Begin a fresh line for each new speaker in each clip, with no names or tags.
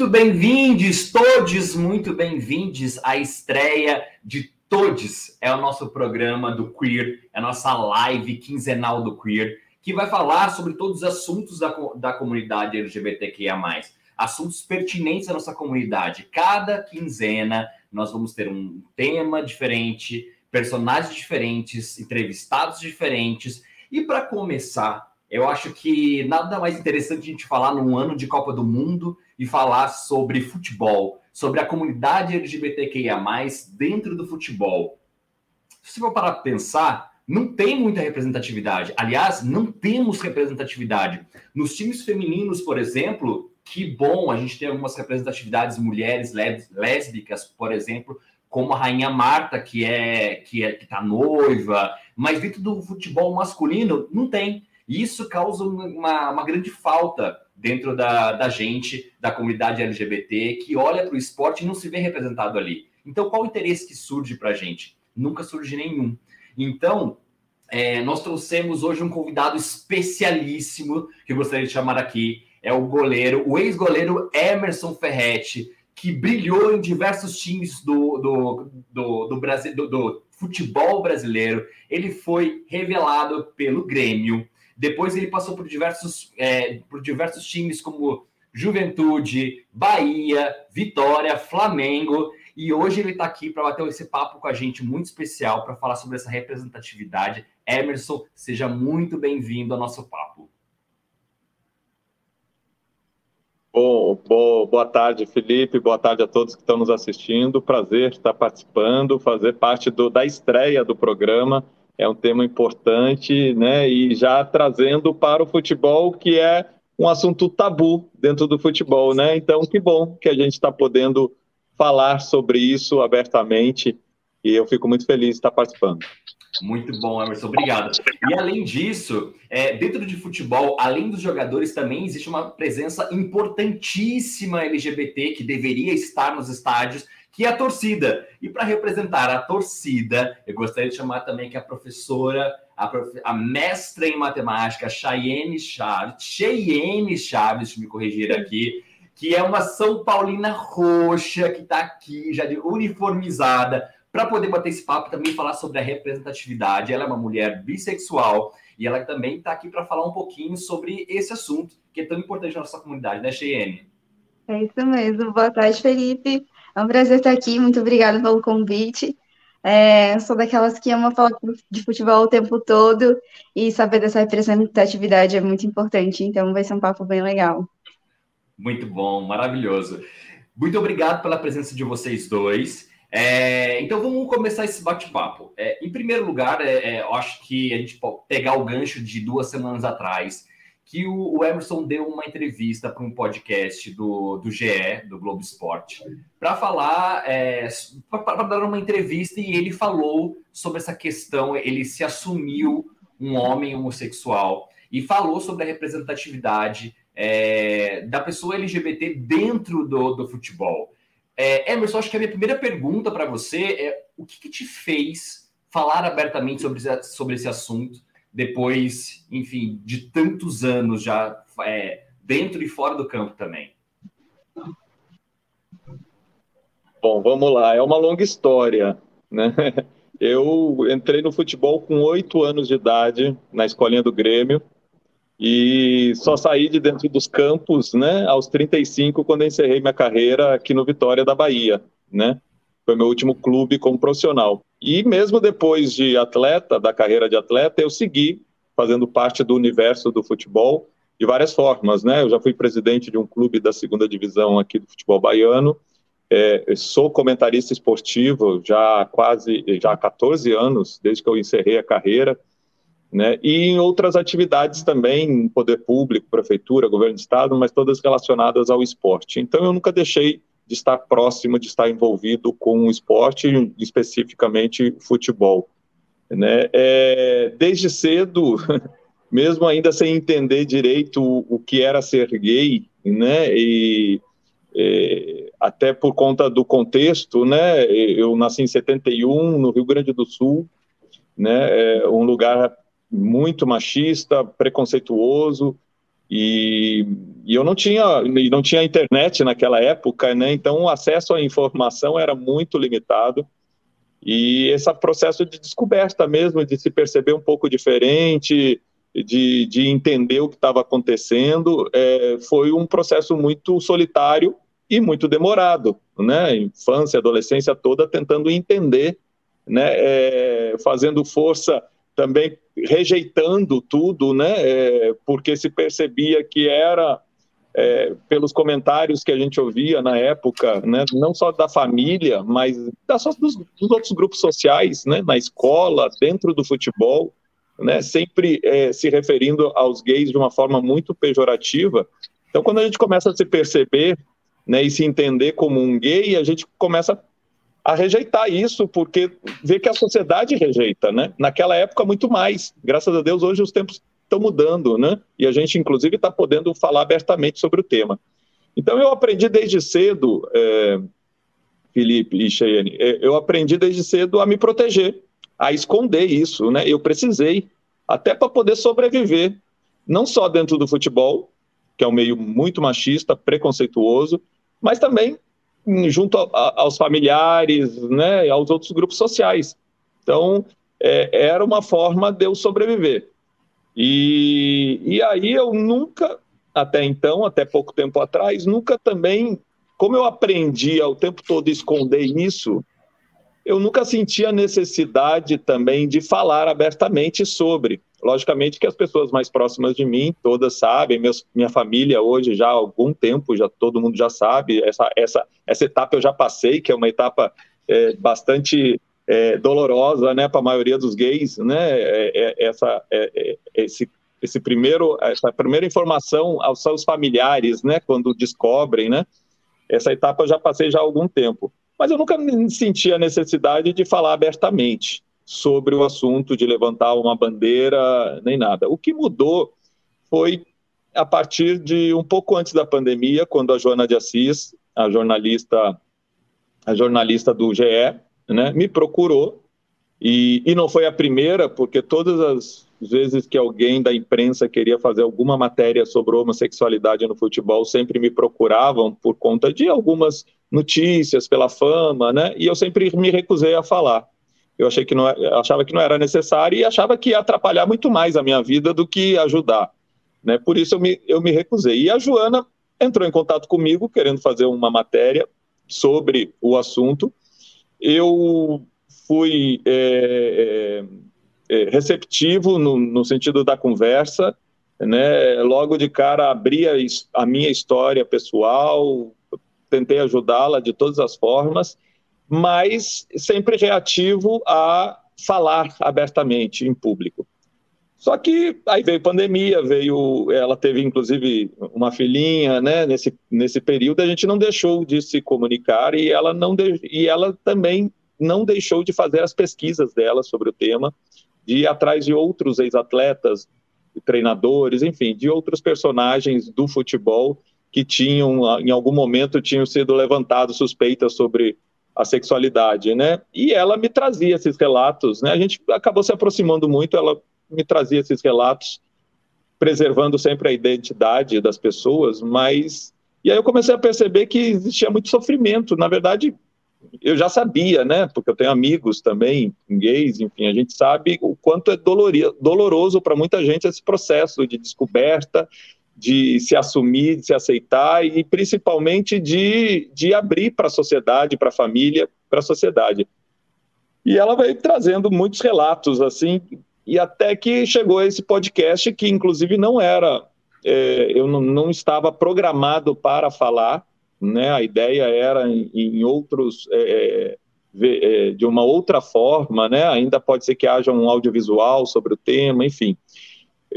Muito bem-vindos, todos muito bem-vindos à estreia de Todes. É o nosso programa do Queer, é a nossa live quinzenal do Queer, que vai falar sobre todos os assuntos da, da comunidade LGBTQIA+. Assuntos pertinentes à nossa comunidade. Cada quinzena nós vamos ter um tema diferente, personagens diferentes, entrevistados diferentes. E para começar, eu acho que nada mais interessante a gente falar num ano de Copa do Mundo e falar sobre futebol, sobre a comunidade LGBTQIA, dentro do futebol. Se você for parar para pensar, não tem muita representatividade. Aliás, não temos representatividade. Nos times femininos, por exemplo, que bom, a gente tem algumas representatividades mulheres lésbicas, por exemplo, como a rainha Marta, que é que é que tá noiva, mas dentro do futebol masculino não tem. E isso causa uma, uma grande falta dentro da, da gente, da comunidade LGBT, que olha para o esporte e não se vê representado ali. Então, qual o interesse que surge para a gente? Nunca surge nenhum. Então, é, nós trouxemos hoje um convidado especialíssimo que eu gostaria de chamar aqui. É o goleiro, o ex-goleiro Emerson Ferretti, que brilhou em diversos times do, do, do, do Brasil, do, do futebol brasileiro. Ele foi revelado pelo Grêmio. Depois ele passou por diversos, é, por diversos times como Juventude, Bahia, Vitória, Flamengo. E hoje ele está aqui para bater esse papo com a gente muito especial para falar sobre essa representatividade. Emerson, seja muito bem-vindo ao nosso papo.
Bom, bom, boa tarde, Felipe. Boa tarde a todos que estão nos assistindo. Prazer estar participando, fazer parte do, da estreia do programa é um tema importante, né? E já trazendo para o futebol, que é um assunto tabu dentro do futebol, né? Então, que bom que a gente está podendo falar sobre isso abertamente e eu fico muito feliz de estar participando.
Muito bom, Emerson, obrigado. E além disso, é, dentro de futebol, além dos jogadores, também existe uma presença importantíssima LGBT que deveria estar nos estádios que é a torcida. E para representar a torcida, eu gostaria de chamar também que a professora, a, prof... a mestra em matemática, Cheyenne Chaves, Cheyenne Chaves, deixa eu me corrigir aqui, que é uma São Paulina roxa, que está aqui, já uniformizada, para poder bater esse papo também falar sobre a representatividade. Ela é uma mulher bissexual e ela também está aqui para falar um pouquinho sobre esse assunto que é tão importante na nossa comunidade, né, Cheyenne?
É isso mesmo. Boa tarde, Felipe. É um prazer estar aqui, muito obrigada pelo convite. É, sou daquelas que ama falar de futebol o tempo todo e saber dessa representatividade é muito importante, então vai ser um papo bem legal.
Muito bom, maravilhoso. Muito obrigado pela presença de vocês dois. É, então vamos começar esse bate-papo. É, em primeiro lugar, é, é eu acho que a gente pode pegar o gancho de duas semanas atrás que o, o Emerson deu uma entrevista para um podcast do, do GE, do Globo Esporte, para falar, é, para dar uma entrevista e ele falou sobre essa questão, ele se assumiu um homem homossexual e falou sobre a representatividade é, da pessoa LGBT dentro do, do futebol. É, Emerson, acho que a minha primeira pergunta para você é o que, que, te fez falar abertamente sobre, sobre esse assunto depois, enfim, de tantos anos já é, dentro e fora do campo também?
Bom, vamos lá. É uma longa história, né? Eu entrei no futebol com oito anos de idade na escolinha do Grêmio e só saí de dentro dos campos, né, aos 35 quando encerrei minha carreira aqui no Vitória da Bahia, né? Foi meu último clube como profissional. E mesmo depois de atleta, da carreira de atleta, eu segui fazendo parte do universo do futebol de várias formas, né? Eu já fui presidente de um clube da segunda divisão aqui do futebol baiano, é, sou comentarista esportivo já há quase, já há 14 anos, desde que eu encerrei a carreira, né? E em outras atividades também, poder público, prefeitura, governo do estado, mas todas relacionadas ao esporte. Então eu nunca deixei de estar próximo, de estar envolvido com o esporte, especificamente futebol. Né? É, desde cedo, mesmo ainda sem entender direito o, o que era ser gay, né? E é, até por conta do contexto, né? Eu nasci em 71 no Rio Grande do Sul, né? É um lugar muito machista, preconceituoso, e, e, eu não tinha não tinha internet naquela época, né? Então o acesso à informação era muito limitado. E esse processo de descoberta mesmo, de se perceber um pouco diferente, de, de entender o que estava acontecendo, é, foi um processo muito solitário e muito demorado, né? Infância, adolescência toda tentando entender, né? É, fazendo força também rejeitando tudo, né? É, porque se percebia que era é, pelos comentários que a gente ouvia na época, né, não só da família, mas das, dos, dos, outros grupos sociais, né, na escola, dentro do futebol, né, sempre é, se referindo aos gays de uma forma muito pejorativa. Então, quando a gente começa a se perceber né, e se entender como um gay, a gente começa a rejeitar isso, porque vê que a sociedade rejeita, né? Naquela época, muito mais. Graças a Deus, hoje os tempos estão mudando, né? E a gente, inclusive, está podendo falar abertamente sobre o tema. Então, eu aprendi desde cedo, é, Felipe e Cheyenne, é, eu aprendi desde cedo a me proteger, a esconder isso, né? Eu precisei, até para poder sobreviver, não só dentro do futebol, que é um meio muito machista, preconceituoso, mas também junto a, a, aos familiares, né, aos outros grupos sociais. Então, é, era uma forma de eu sobreviver. E, e aí eu nunca, até então, até pouco tempo atrás, nunca também, como eu aprendi ao tempo todo esconder isso, eu nunca senti a necessidade também de falar abertamente sobre. Logicamente que as pessoas mais próximas de mim, todas sabem, meus, minha família hoje já há algum tempo, já todo mundo já sabe, essa, essa, essa etapa eu já passei, que é uma etapa é, bastante é, dolorosa, né, para a maioria dos gays, né, é, é essa, é, é, esse, esse primeiro, essa primeira informação aos seus familiares, né, quando descobrem, né, essa etapa eu já passei já há algum tempo, mas eu nunca senti a necessidade de falar abertamente sobre o assunto, de levantar uma bandeira, nem nada. O que mudou foi a partir de um pouco antes da pandemia, quando a Joana de Assis, a jornalista, a jornalista do GE, né, me procurou e, e não foi a primeira, porque todas as vezes que alguém da imprensa queria fazer alguma matéria sobre homossexualidade no futebol, sempre me procuravam por conta de algumas notícias, pela fama, né? E eu sempre me recusei a falar eu achei que não, é, achava que não era necessário e achava que ia atrapalhar muito mais a minha vida do que ajudar. Né? Por isso eu me, eu me recusei. E a Joana entrou em contato comigo, querendo fazer uma matéria sobre o assunto. Eu fui é, é, é receptivo no, no, sentido da conversa, né? logo de cara abri a, a minha história pessoal, tentei ajudá-la de todas as formas mas sempre reativo a falar abertamente em público. Só que aí veio pandemia, veio, ela teve inclusive uma filhinha, né? Nesse, nesse período a gente não deixou de se comunicar e ela não de, e ela também não deixou de fazer as pesquisas dela sobre o tema, de ir atrás de outros ex-atletas, treinadores, enfim, de outros personagens do futebol que tinham, em algum momento, tinham sido levantados suspeitas sobre a sexualidade, né? E ela me trazia esses relatos, né? A gente acabou se aproximando muito, ela me trazia esses relatos, preservando sempre a identidade das pessoas, mas e aí eu comecei a perceber que existia muito sofrimento. Na verdade, eu já sabia, né? Porque eu tenho amigos também gays, enfim, a gente sabe o quanto é doloroso para muita gente esse processo de descoberta de se assumir, de se aceitar e principalmente de, de abrir para a sociedade, para a família, para a sociedade. E ela veio trazendo muitos relatos, assim, e até que chegou esse podcast, que inclusive não era, é, eu não, não, estava programado para falar, né? A ideia era em, em outros, é, é, é de uma outra forma, né? Ainda pode ser que haja um audiovisual sobre o tema, enfim.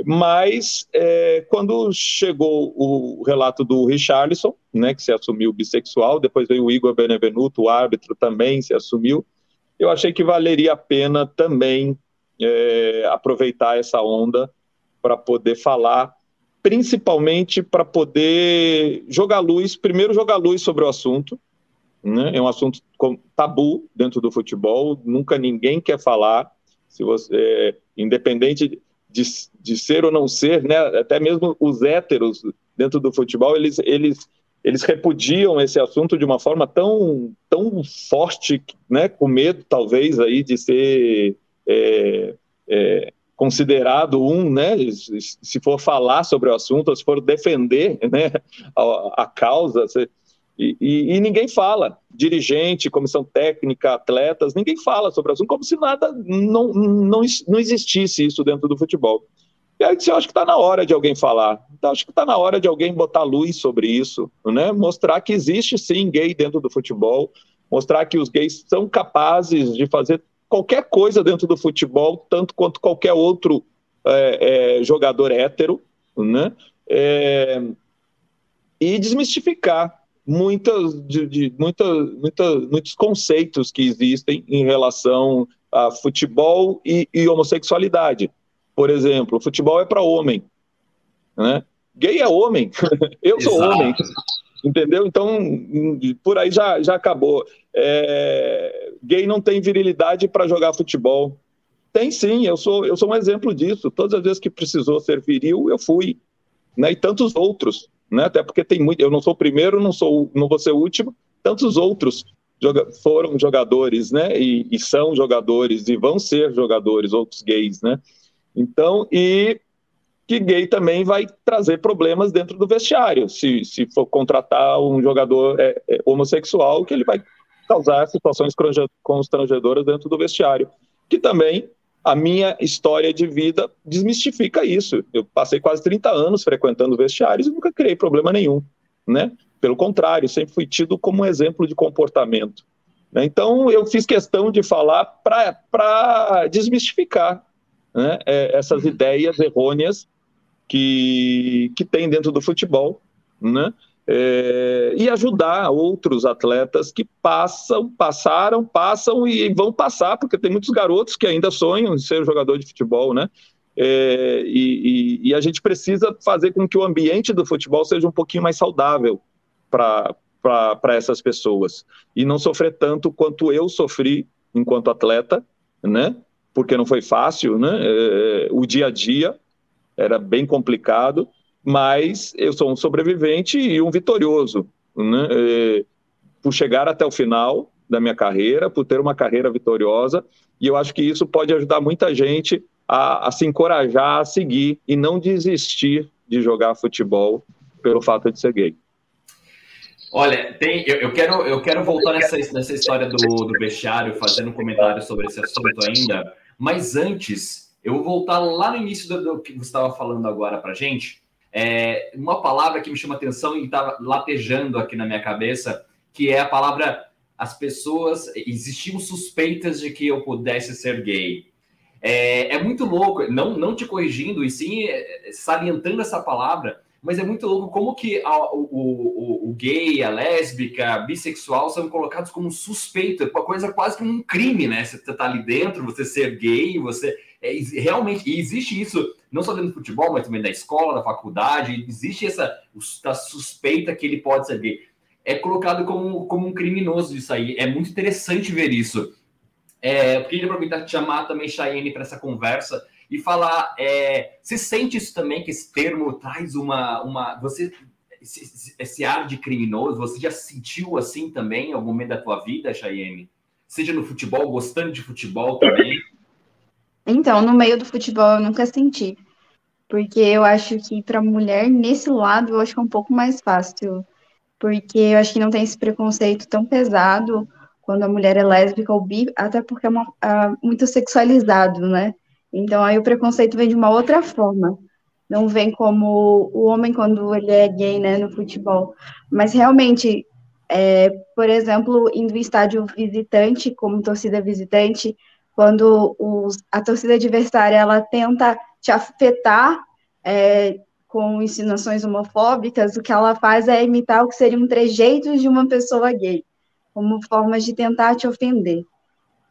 Mas é, quando chegou o relato do Richarlison, né, que se assumiu bissexual, depois veio o Igor Benevenuto, o árbitro também se assumiu, eu achei que valeria a pena também é, aproveitar essa onda para poder falar, principalmente para poder jogar luz, primeiro jogar luz sobre o assunto, né? é um assunto tabu dentro do futebol, nunca ninguém quer falar, se você, independente de, de ser ou não ser, né? até mesmo os héteros dentro do futebol, eles, eles, eles repudiam esse assunto de uma forma tão, tão forte, né? com medo talvez aí de ser é, é, considerado um, né, se for falar sobre o assunto, se for defender né, a, a causa, se, e, e, ninguém fala, dirigente, comissão técnica, atletas, ninguém fala sobre o assunto, como se nada, não, não, não existisse isso dentro do futebol. E aí eu acho que está na hora de alguém falar, então, acho que está na hora de alguém botar luz sobre isso, né? mostrar que existe sim gay dentro do futebol, mostrar que os gays são capazes de fazer qualquer coisa dentro do futebol, tanto quanto qualquer outro é, é, jogador hétero, né? É, e desmistificar muitas, de, de, muita, muita, muitos conceitos que existem em relação a futebol e, e homossexualidade. Por exemplo, futebol é para homem, né? Gay é homem, eu sou Exato. homem, entendeu? Então, por aí já, já acabou. É, gay não tem virilidade para jogar futebol. Tem sim, eu sou, eu sou um exemplo disso. Todas as vezes que precisou ser viril, eu fui. Né? E tantos outros. Né? Até porque tem muito. Eu não sou o primeiro, não, sou, não vou ser o último. Tantos outros joga, foram jogadores, né? E, e são jogadores, e vão ser jogadores, outros gays, né? Então, e que gay também vai trazer problemas dentro do vestiário. Se, se for contratar um jogador é, é, homossexual, que ele vai causar situações constrangedoras dentro do vestiário. Que também a minha história de vida desmistifica isso. Eu passei quase 30 anos frequentando vestiários e nunca criei problema nenhum, né? Pelo contrário, sempre fui tido como um exemplo de comportamento. Né? Então, eu fiz questão de falar para desmistificar né? é, essas ideias errôneas que, que tem dentro do futebol, né? É, e ajudar outros atletas que passam, passaram, passam e vão passar, porque tem muitos garotos que ainda sonham em ser jogador de futebol, né? É, e, e, e, a gente precisa fazer com que o ambiente do futebol seja um pouquinho mais saudável para essas pessoas e não sofrer tanto quanto eu sofri enquanto atleta, né? Porque não foi fácil, né? É, o dia a dia era bem complicado mas eu sou um sobrevivente e um vitorioso, né? É, por chegar até o final da minha carreira, por ter uma carreira vitoriosa, e eu acho que isso pode ajudar muita gente a, a se encorajar a seguir e não desistir de jogar futebol pelo fato de ser gay.
Olha, tem, eu, eu, quero, eu quero voltar nessa, nessa história do, do vestiário, fazendo um comentário sobre esse assunto ainda, mas antes, eu vou voltar lá no início do, do que você estava falando agora para gente, é, uma palavra que me chama atenção e estava latejando aqui na minha cabeça, que é a palavra as pessoas existiam suspeitas de que eu pudesse ser gay. É, é, muito louco, não, não te corrigindo, e sim é, salientando essa palavra, mas é muito louco como que a, o, o, o, gay, a lésbica, a bissexual são colocados como suspeito, uma coisa quase como um crime, né? Você tá ali dentro, você ser gay, você é, realmente, e existe isso não só dentro do futebol, mas também da escola, da faculdade, existe essa, essa suspeita que ele pode ser gay. É colocado como, como um criminoso isso aí. É muito interessante ver isso. É, eu queria aproveitar de chamar também Chayenne para essa conversa e falar. É, você sente isso também, que esse termo traz uma. uma você esse, esse, ar de criminoso, você já sentiu assim também em algum momento da tua vida, Chayenne? Seja no futebol, gostando de futebol também?
Então, no meio do futebol eu nunca senti. Porque eu acho que para mulher, nesse lado, eu acho que é um pouco mais fácil. Porque eu acho que não tem esse preconceito tão pesado quando a mulher é lésbica ou bi, até porque é uma, uh, muito sexualizado, né? Então aí o preconceito vem de uma outra forma. Não vem como o homem quando ele é gay, né, no futebol. Mas realmente, é, por exemplo, indo em estádio visitante, como torcida visitante, quando os, a torcida adversária ela tenta te afetar é, com insinuações homofóbicas, o que ela faz é imitar o que seriam trejeitos de uma pessoa gay, como formas de tentar te ofender.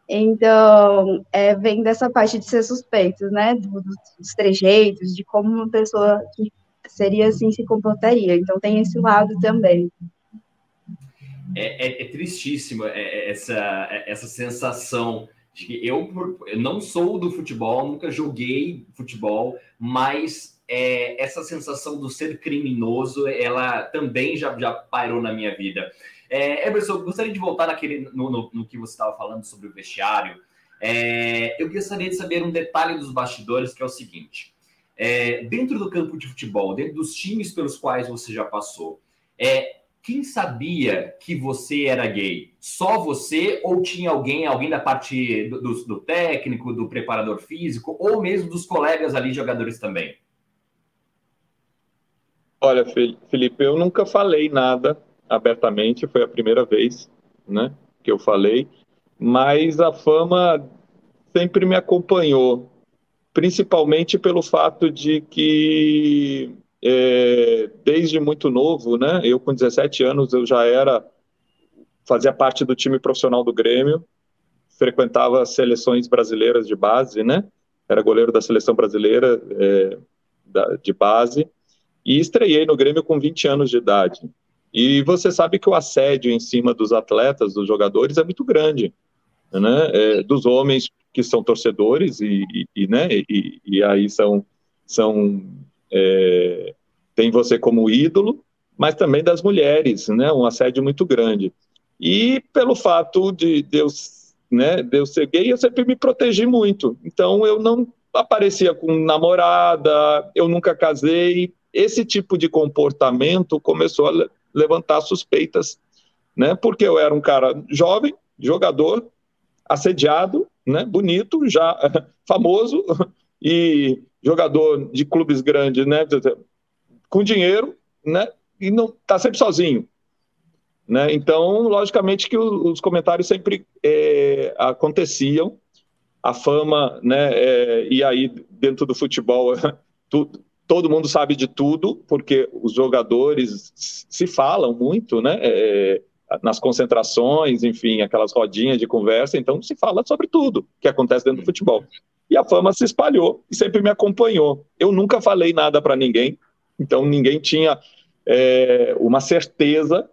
Então, é, vem dessa parte de ser suspeito, né, dos, dos trejeitos, de como uma pessoa que seria assim se comportaria. Então, tem esse lado também.
É, é, é tristíssimo é, é, essa, é, essa sensação de que eu, eu, não sou do futebol, nunca joguei futebol, mas é, essa sensação do ser criminoso, ela também já, já pairou na minha vida. É, Emerson, gostaria de voltar naquele, no, no, no que você estava falando sobre o vestiário. É, eu gostaria de saber um detalhe dos bastidores, que é o seguinte. É, dentro do campo de futebol, dentro dos times pelos quais você já passou, é, quem sabia que você era gay? Só você ou tinha alguém, alguém da parte do, do, do, técnico, do preparador físico, ou mesmo dos colegas ali, jogadores também?
Olha, Felipe, eu nunca falei nada abertamente, foi a primeira vez né, que eu falei, mas a fama sempre me acompanhou, principalmente pelo fato de que é, desde muito novo, né? Eu com 17 anos eu já era fazia parte do time profissional do Grêmio, frequentava seleções brasileiras de base, né? Era goleiro da seleção brasileira é, da, de base e estreiei no Grêmio com 20 anos de idade. E você sabe que o assédio em cima dos atletas, dos jogadores, é muito grande, né? É, dos homens que são torcedores e, e, e né? E, e, aí são são é, tem você como ídolo, mas também das mulheres, né? Um assédio muito grande. E pelo fato de Deus, né, de eu ser gay, eu sempre me protegi muito. Então eu não aparecia com namorada, eu nunca casei. Esse tipo de comportamento começou a levantar suspeitas, né? Porque eu era um cara jovem, jogador, assediado, né? Bonito, já famoso e jogador de clubes grandes, né? Com dinheiro, né? E não está sempre sozinho. Né? Então, logicamente que os comentários sempre é, aconteciam, a fama, né? É, e aí dentro do futebol, tudo, todo mundo sabe de tudo, porque os jogadores se falam muito, né? É, nas concentrações, enfim, aquelas rodinhas de conversa, então se fala sobre tudo que acontece dentro do futebol. E a fama se espalhou e sempre me acompanhou. Eu nunca falei nada para ninguém, então ninguém tinha é, uma certeza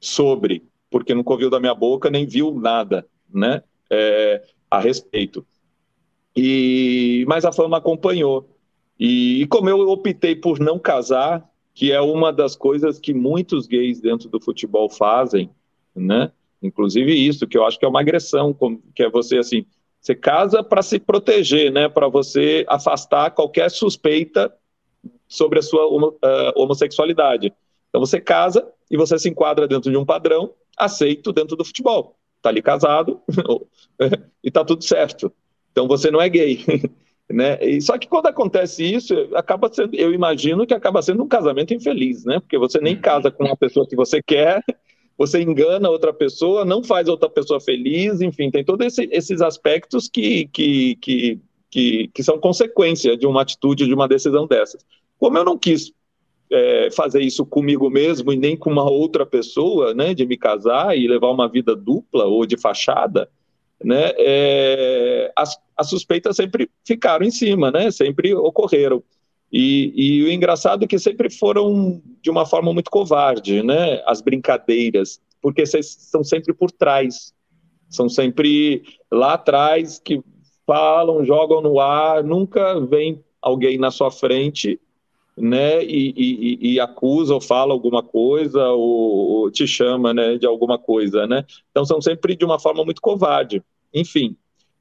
sobre, porque nunca ouviu da minha boca nem viu nada, né, é, a respeito. E mas a fama acompanhou. E, e como eu optei por não casar, que é uma das coisas que muitos gays dentro do futebol fazem, né? Inclusive isso, que eu acho que é uma agressão, que é você assim, você casa para se proteger, né? Para você afastar qualquer suspeita sobre a sua uh, homossexualidade. Então você casa e você se enquadra dentro de um padrão aceito dentro do futebol. Está ali casado e está tudo certo. Então você não é gay. Né? E, só que quando acontece isso, acaba sendo, eu imagino que acaba sendo um casamento infeliz, né? Porque você nem casa com uma pessoa que você quer, você engana outra pessoa, não faz outra pessoa feliz, enfim, tem todos esse, esses aspectos que, que, que, que, que são consequência de uma atitude, de uma decisão dessas. Como eu não quis é, fazer isso comigo mesmo e nem com uma outra pessoa, né, de me casar e levar uma vida dupla ou de fachada, né, é, as, as suspeitas sempre ficaram em cima, né, sempre ocorreram. E, e, o engraçado é que sempre foram de uma forma muito covarde, né, as brincadeiras, porque são sempre por trás, são sempre lá atrás que falam, jogam no ar, nunca vem alguém na sua frente né, e, e, e, acusa ou fala alguma coisa ou, ou, te chama, né, de alguma coisa, né? Então são sempre de uma forma muito covarde. Enfim,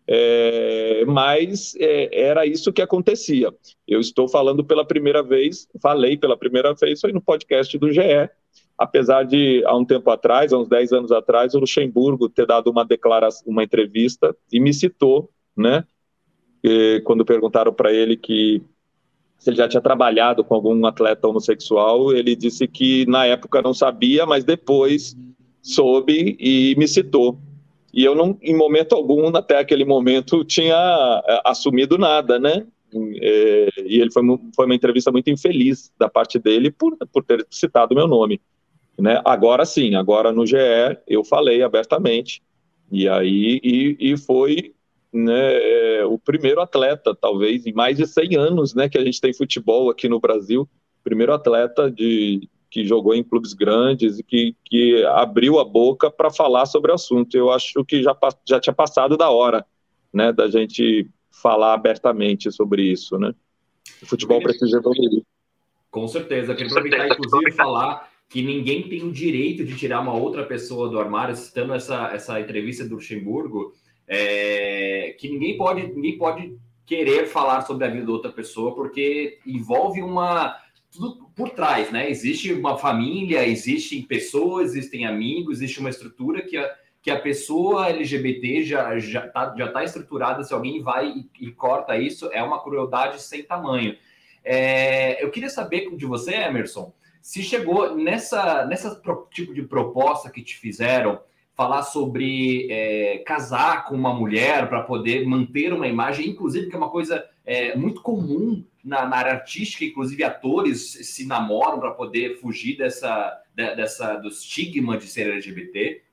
é, mas é, era isso que acontecia. Eu estou falando pela primeira vez, falei pela primeira vez, foi no podcast do GE, apesar de, há um tempo atrás, há uns 10 anos atrás, o Luxemburgo ter dado uma declaração, uma entrevista e me citou, né, e, quando perguntaram para ele que se ele já tinha trabalhado com algum atleta homossexual, ele disse que na época não sabia, mas depois soube e me citou. E eu não, em momento algum, até aquele momento, tinha é, assumido nada, né? É, e ele foi, foi uma entrevista muito infeliz da parte dele por, por ter citado meu nome. Né? Agora sim, agora no GE eu falei abertamente. E aí e, e foi né, é, o primeiro atleta, talvez, em mais de 100 anos né, que a gente tem futebol aqui no Brasil, primeiro atleta de, que jogou em clubes grandes e que, que abriu a boca para falar sobre o assunto. Eu acho que já, já tinha passado da hora né, da gente falar abertamente sobre isso. Né? O futebol precisa evoluir.
Com certeza. Quero aproveitar, inclusive, falar que ninguém tem o direito de tirar uma outra pessoa do armário, citando essa, essa entrevista do Luxemburgo, é, que ninguém pode, ninguém pode querer falar sobre a vida de outra pessoa, porque envolve uma. Tudo por trás, né? Existe uma família, existem pessoas, existem amigos, existe uma estrutura que a, que a pessoa LGBT já já está já tá estruturada. Se alguém vai e, e, corta isso, é uma crueldade sem tamanho. É, eu queria saber de você, Emerson, se chegou nessa, nessa tipo de proposta que te fizeram, falar sobre é, casar com uma mulher para poder manter uma imagem, inclusive que é uma coisa é, muito comum na, na, área artística, inclusive atores se namoram para poder fugir dessa, dessa do estigma de ser LGBT.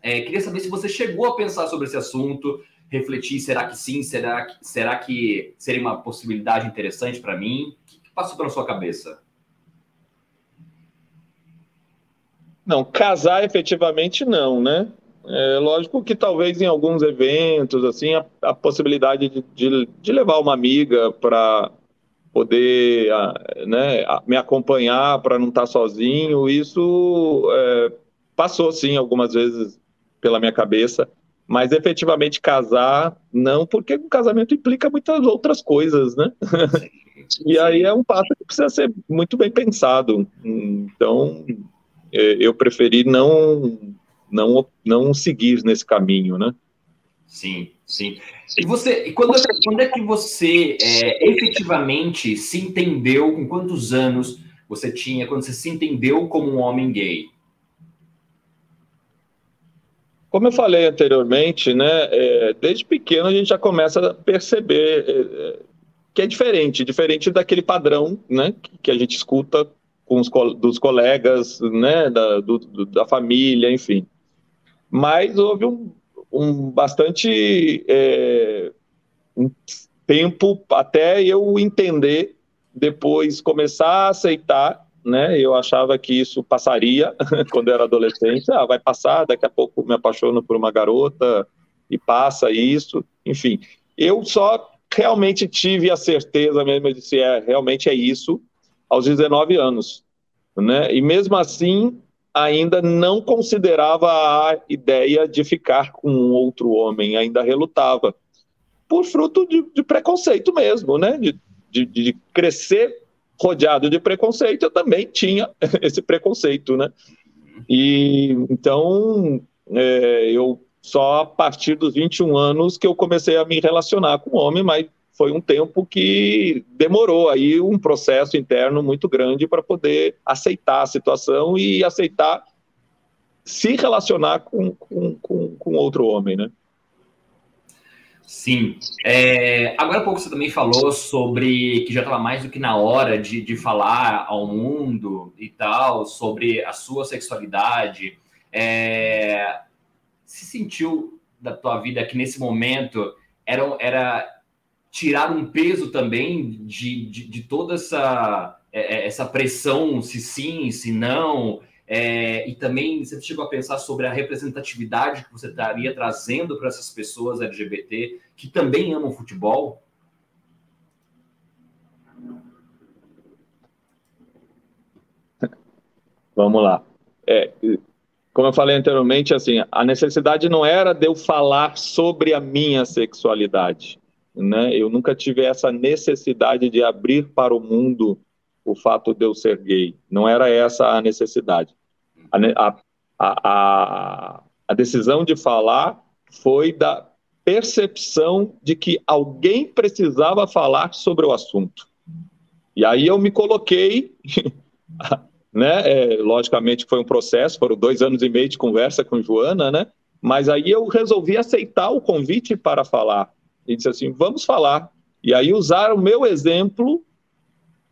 É, queria saber se você chegou a pensar sobre esse assunto, refletir, será que sim, será que, será que seria uma possibilidade interessante para mim? O que passou pela sua cabeça?
Não, casar efetivamente não, né? É lógico que talvez em alguns eventos, assim, a, a possibilidade de, de, de, levar uma amiga para poder né, me acompanhar, para não estar sozinho, isso é, passou, sim, algumas vezes pela minha cabeça, mas efetivamente casar, não, porque o casamento implica muitas outras coisas, né? e aí é um passo que precisa ser muito bem pensado. Então, eu preferi não, não, não seguir nesse caminho, né?
Sim, sim. E você, quando, quando é que você é, efetivamente se entendeu, com quantos anos você tinha, quando você se entendeu como um homem gay?
Como eu falei anteriormente, né, é, desde pequeno a gente já começa a perceber é, é que é diferente, diferente daquele padrão né, que a gente escuta com os dos colegas, né, da, do, da família, enfim. Mas houve um, um bastante é, um tempo até eu entender, depois começar a aceitar, né? Eu achava que isso passaria quando eu era adolescente. Ah, vai passar, daqui a pouco me apaixono por uma garota e passa isso, enfim. Eu só realmente tive a certeza mesmo de se é realmente é isso aos 19 anos. Né? E mesmo assim, ainda não considerava a ideia de ficar com um outro homem, ainda relutava. Por fruto de, de preconceito mesmo, né? De, de, de, crescer rodeado de preconceito, eu também tinha esse preconceito, né? E então é, eu só a partir dos 21 anos que eu comecei a me relacionar com homem, mas foi um tempo que demorou aí um processo interno muito grande para poder aceitar a situação e aceitar se relacionar com, com, com, com outro homem, né?
Sim. É, agora há pouco você também falou sobre que já estava mais do que na hora de, de falar ao mundo e tal, sobre a sua sexualidade. É, se sentiu da tua vida que nesse momento era, era tirar um peso também de, de, de toda essa, é, é, essa pressão, se sim, se não, é, e também você chegou a pensar sobre a representatividade que você estaria trazendo para essas pessoas LGBT que também amam futebol?
Vamos lá. É, como eu falei anteriormente, assim, a necessidade não era de eu falar sobre a minha sexualidade né? Eu nunca tive essa necessidade de abrir para o mundo o fato de eu ser gay. Não era essa a necessidade. A, a, a, a decisão de falar foi da percepção de que alguém precisava falar sobre o assunto. E aí eu me coloquei, né? É, logicamente foi um processo, foram dois anos e meio de conversa com Joana, né? Mas aí eu resolvi aceitar o convite para falar e disse assim: vamos falar. E aí usar o meu exemplo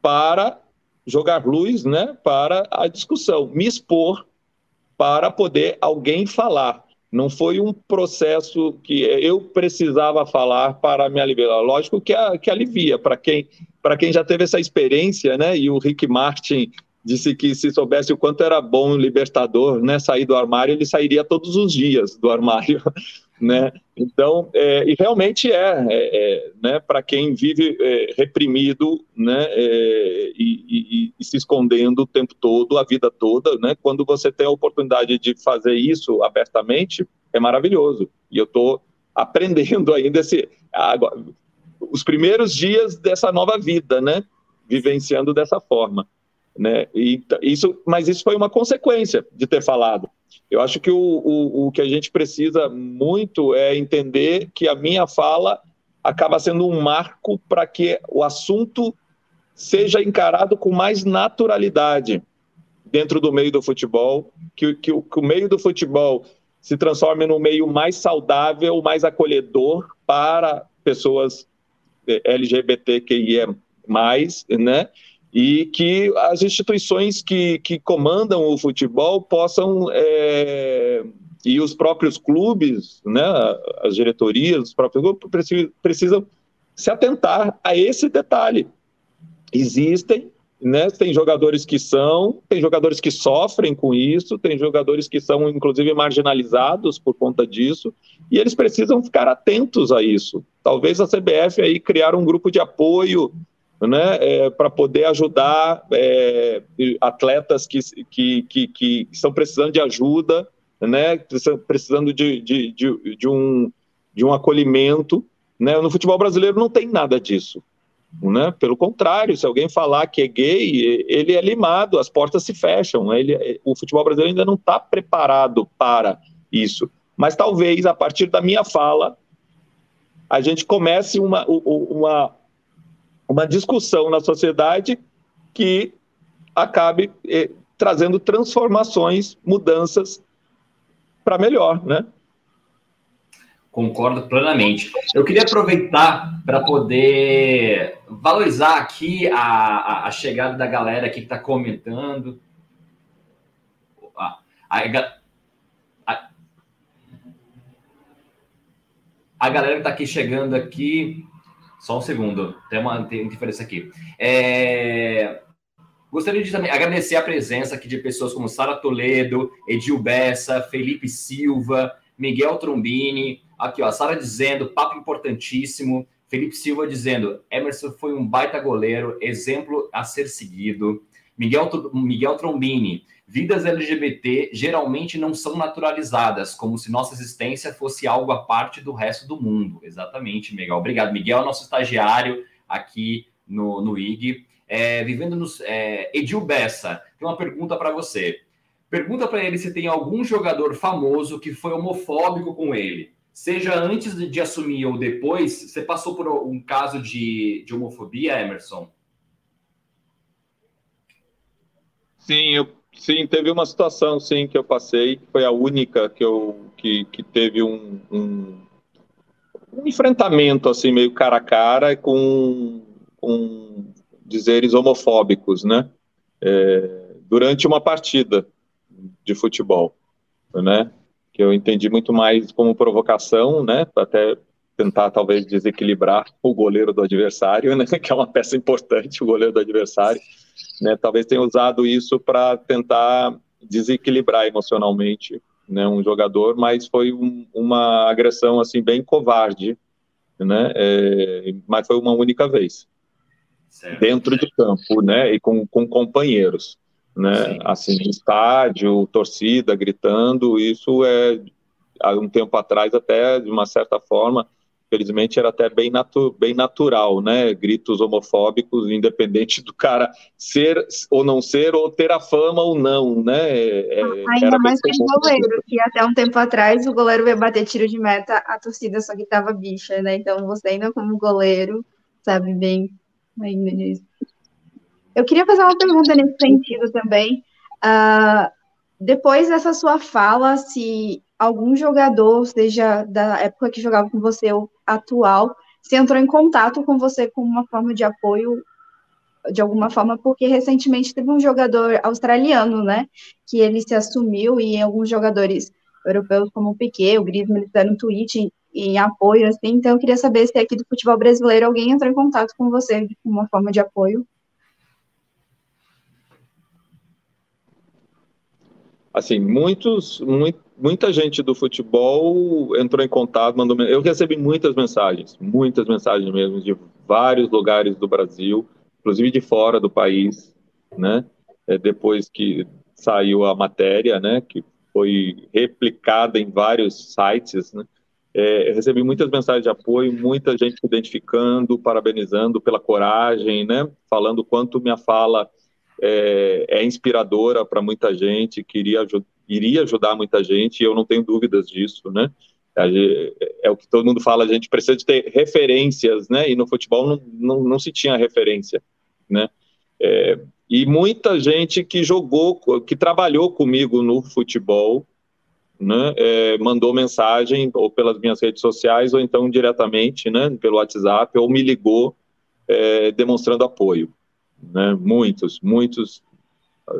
para jogar luz, né, para a discussão, me expor para poder alguém falar. Não foi um processo que eu precisava falar para me aliviar. Lógico que, que alivia para quem, para quem já teve essa experiência, né? E o Rick Martin disse que se soubesse o quanto era bom o Libertador, né, sair do armário, ele sairia todos os dias do armário, né? Então, é, e realmente é, é, é né, para quem vive é, reprimido, né, é, e, e, e, se escondendo o tempo todo, a vida toda, né? Quando você tem a oportunidade de fazer isso abertamente, é maravilhoso. E eu estou aprendendo ainda esse, agora, os primeiros dias dessa nova vida, né? Vivenciando dessa forma né? E isso, mas isso foi uma consequência de ter falado. Eu acho que o, o, o que a gente precisa muito é entender que a minha fala acaba sendo um marco para que o assunto seja encarado com mais naturalidade dentro do meio do futebol, que, que, que o meio do futebol se transforme no meio mais saudável, mais acolhedor para pessoas eh, LGBTQIA+, né? E que as instituições que, que comandam o futebol possam é, e os próprios clubes, né, as diretorias, os próprios precisam, precisam se atentar a esse detalhe. Existem, né, tem jogadores que são, tem jogadores que sofrem com isso, tem jogadores que são inclusive marginalizados por conta disso, e eles precisam ficar atentos a isso. Talvez a CBF aí criar um grupo de apoio né, é, para poder ajudar é, atletas que, que, que, que, estão precisando de ajuda, né, precisando de, de, de, de, um, de um acolhimento. Né? No futebol brasileiro não tem nada disso. Né? Pelo contrário, se alguém falar que é gay, ele é limado, as portas se fecham. Ele, o futebol brasileiro ainda não está preparado para isso. Mas talvez, a partir da minha fala, a gente comece uma, uma, uma discussão na sociedade que acabe eh, trazendo transformações, mudanças para melhor, né?
Concordo plenamente. Eu queria aproveitar para poder valorizar aqui a, a, chegada da galera aqui que está comentando. A, a, a galera que está aqui chegando aqui. Só um segundo, tem uma, tem diferença aqui. É... Gostaria de também agradecer a presença aqui de pessoas como Sara Toledo, Edil Bessa, Felipe Silva, Miguel Trombini. Aqui, ó, Sara dizendo, papo importantíssimo. Felipe Silva dizendo, Emerson foi um baita goleiro, exemplo a ser seguido. Miguel, Miguel Trombini, Vidas LGBT geralmente não são naturalizadas, como se nossa existência fosse algo à parte do resto do mundo. Exatamente, Miguel. Obrigado. Miguel nosso estagiário aqui no, no IG. É, vivendo nos. É, Edil Bessa, tem uma pergunta para você. Pergunta para ele se tem algum jogador famoso que foi homofóbico com ele. Seja antes de assumir ou depois, você passou por um caso de, de homofobia, Emerson?
Sim, eu Sim, teve uma situação, sim, que eu passei, que foi a única que eu que, que teve um, um, um enfrentamento assim meio cara a cara com, com dizeres homofóbicos, né? É, durante uma partida de futebol, né? Que eu entendi muito mais como provocação, né? Até tentar talvez desequilibrar o goleiro do adversário, né? Que é uma peça importante, o goleiro do adversário né, talvez tenha usado isso para tentar desequilibrar emocionalmente né, um jogador, mas foi um, uma agressão assim bem covarde, né, é, mas foi uma única vez. Certo, dentro certo. de campo, né, e com, com companheiros, né, Sim. assim, estádio, torcida gritando, isso é há um tempo atrás até de uma certa forma Felizmente era até bem, natu bem natural, né? Gritos homofóbicos, independente do cara ser ou não ser, ou ter a fama ou não, né?
É, Ainda mais que o goleiro, que até um tempo atrás o goleiro ia bater tiro de meta, a torcida só que tava bicha, né? Então você ainda como goleiro sabe bem ainda disso. Eu queria fazer uma pergunta nesse sentido também. Uh, depois dessa sua fala, se algum jogador, seja da época que jogava com você ou atual, se entrou em contato com você com uma forma de apoio de alguma forma, porque recentemente teve um jogador australiano, né, que ele se assumiu e alguns jogadores europeus como o Piquet, o Griezmann, eles fizeram um tweet em, em, apoio, assim, então eu queria saber se aqui do futebol brasileiro alguém entrou em contato com você de uma forma de apoio.
Assim, muitos, muito, muita gente do futebol entrou em contato, mandou, eu recebi muitas mensagens, muitas mensagens mesmo de vários lugares do Brasil, inclusive de fora do país, né? É, depois que saiu a matéria, né? Que foi replicada em vários sites, né? É, recebi muitas mensagens de apoio, muita gente se identificando, parabenizando pela coragem, né? Falando quanto minha fala é, é inspiradora para muita gente, queria iria ajudar muita gente, e eu não tenho dúvidas disso, né? É o que todo mundo fala, a gente precisa de ter referências, né? E no futebol não, não, não se tinha referência né? É, e muita gente que jogou, que trabalhou comigo no futebol, né, é, mandou mensagem ou pelas minhas redes sociais ou então diretamente, né, pelo WhatsApp ou me ligou é, demonstrando apoio, né? Muitos, muitos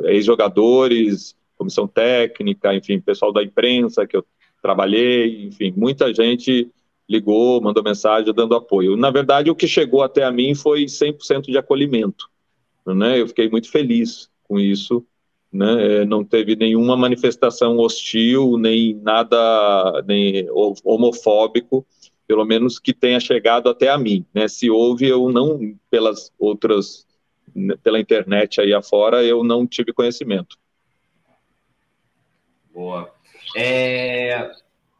ex-jogadores, comissão técnica, enfim, pessoal da imprensa que eu trabalhei, enfim, muita gente ligou, mandou mensagem dando apoio. Na verdade, o que chegou até a mim foi 100% de acolhimento. Né? Eu fiquei muito feliz com isso. Né? É, não teve nenhuma manifestação hostil, nem nada nem homofóbico, pelo menos que tenha chegado até a mim. Né? Se houve, eu não, pelas outras, né, pela internet aí afora, eu não tive conhecimento.
Boa. É...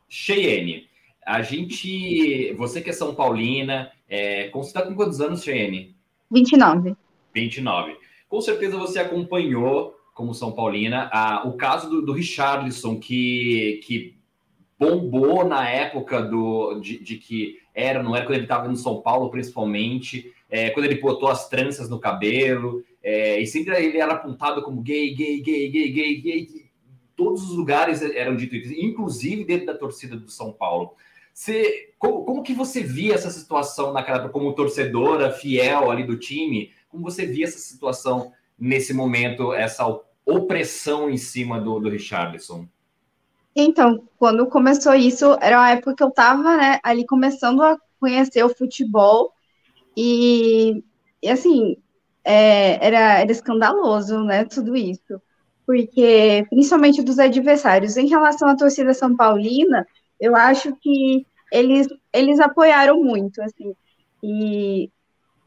Cheyenne, a gente. Você que é São Paulina, é, você está com quantos anos, Cheyenne?
29.
29. Com certeza você acompanhou, como São Paulina, a, o caso do, do Richarlison, que, que bombou na época do, de, de que era, não era quando ele estava no São Paulo, principalmente, é, quando ele botou as tranças no cabelo, é, e sempre ele era apontado como gay, gay, gay, gay, gay, gay. Todos os lugares eram dito inclusive dentro da torcida do São Paulo. Você, como, como que você via essa situação naquela como torcedora fiel ali do time? Como você via essa situação nesse momento, essa opressão em cima do, do Richardson?
Então, quando começou isso, era uma época que eu estava né, ali começando a conhecer o futebol e, e assim, é, era, era escandaloso, né, tudo isso. Porque, principalmente dos adversários, em relação à torcida São Paulina, eu acho que eles, eles apoiaram muito, assim, e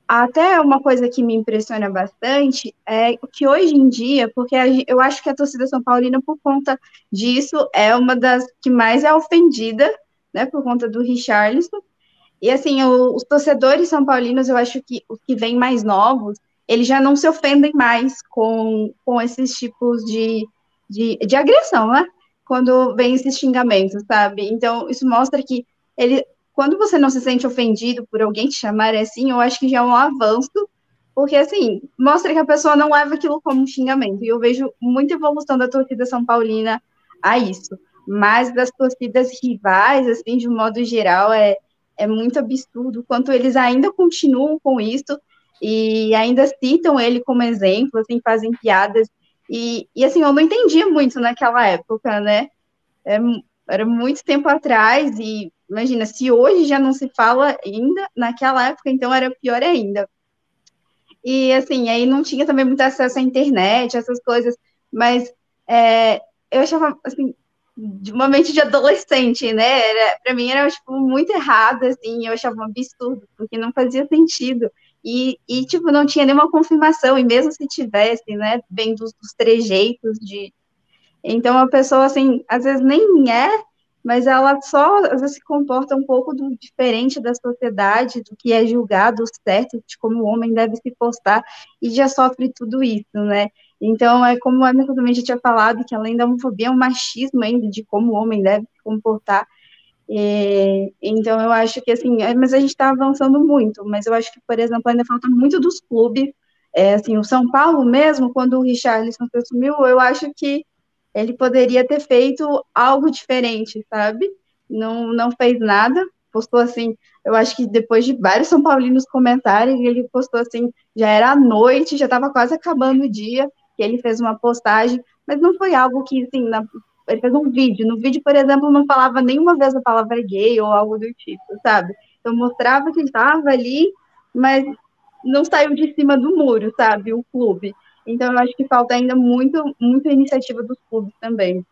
até uma coisa que me impressiona bastante é que hoje em dia, porque eu acho que a torcida São Paulina, por conta disso, é uma das que mais é ofendida, né, por conta do Richarlison, e assim, os torcedores são paulinos, eu acho que os que vêm mais novos, eles já não se ofendem mais com, com esses tipos de, de, de agressão, né? quando vem esses xingamentos, sabe? Então, isso mostra que ele, quando você não se sente ofendido por alguém te chamar assim, eu acho que já é um avanço, porque assim, mostra que a pessoa não leva aquilo como um xingamento. E eu vejo muita evolução da torcida São Paulina a isso. Mas das torcidas rivais, assim, de um modo geral, é, é muito absurdo quanto eles ainda continuam com isso e ainda citam ele como exemplo, assim, fazem piadas e, e assim, eu não entendia muito naquela época, né? É, era muito tempo atrás, e imagina, se hoje já não se fala ainda, naquela época, então era pior ainda. E assim, aí não tinha também muito acesso à internet, essas coisas, mas é, eu achava, assim, de uma mente de adolescente, né? Era, pra mim era, tipo, muito errado, assim, eu achava um absurdo, porque não fazia sentido. E, e, tipo, não tinha nenhuma confirmação, e mesmo se tivesse, né, vem dos, dos trejeitos de... Então, a pessoa, assim, às vezes nem é, mas ela só, às vezes, se comporta um pouco do, diferente da sociedade, do que é julgado certo, de como o homem deve se postar, e já sofre tudo isso, né? Então, é como a Emerson também já tinha falado, que além da homofobia, é um machismo ainda de como o homem deve se comportar, é, então, eu acho que, assim, é, mas a gente está avançando muito, mas eu acho que, por exemplo, ainda falta muito dos clubes, é, assim, o São Paulo mesmo, quando o Richarlison se assumiu, eu acho que ele poderia ter feito algo diferente, sabe? Não, não fez nada, postou assim, eu acho que depois de vários São Paulinos comentarem, ele postou assim, já era noite, já estava quase acabando o dia, que ele fez uma postagem, mas não foi algo que, assim, na, ele fez um vídeo, no vídeo, por exemplo, não falava nenhuma vez a palavra gay ou algo do tipo, sabe? Então mostrava que ele estava ali, mas não saiu de cima do muro, sabe, o clube. Então eu acho que falta ainda muito, muita iniciativa dos clubes também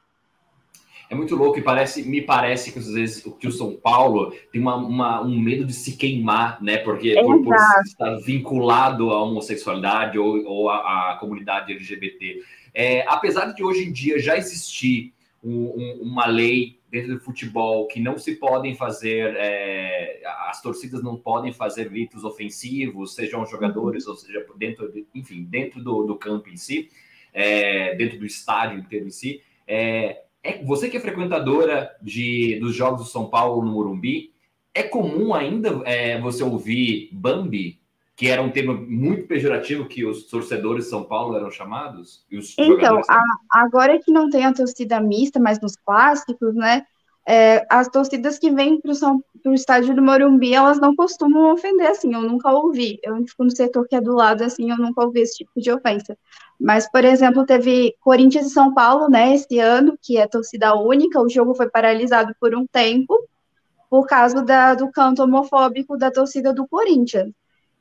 é muito louco e parece, me parece que às vezes que o São Paulo tem uma, uma, um medo de se queimar, né? Porque por, por, estar vinculado à homossexualidade ou, ou à, à comunidade LGBT. É, apesar de hoje em dia já existir um, um, uma lei dentro do futebol que não se podem fazer, é, as torcidas não podem fazer gritos ofensivos, sejam jogadores, ou seja, dentro, de, enfim, dentro do, do campo em si, é, dentro do estádio inteiro em si. É, é, você que é frequentadora de, dos Jogos do São Paulo no Morumbi, é comum ainda é, você ouvir Bambi, que era um termo muito pejorativo que os torcedores de São Paulo eram chamados?
então, a, agora que não tem a torcida mista, mas nos clássicos, né? É, as torcidas que vêm para o estádio do Morumbi, elas não costumam ofender, assim, eu nunca ouvi. Eu fico no setor que é do lado, assim, eu nunca ouvi esse tipo de ofensa. Mas, por exemplo, teve Corinthians e São Paulo, né, esse ano, que é torcida única, o jogo foi paralisado por um tempo, por causa da, do canto homofóbico da torcida do Corinthians.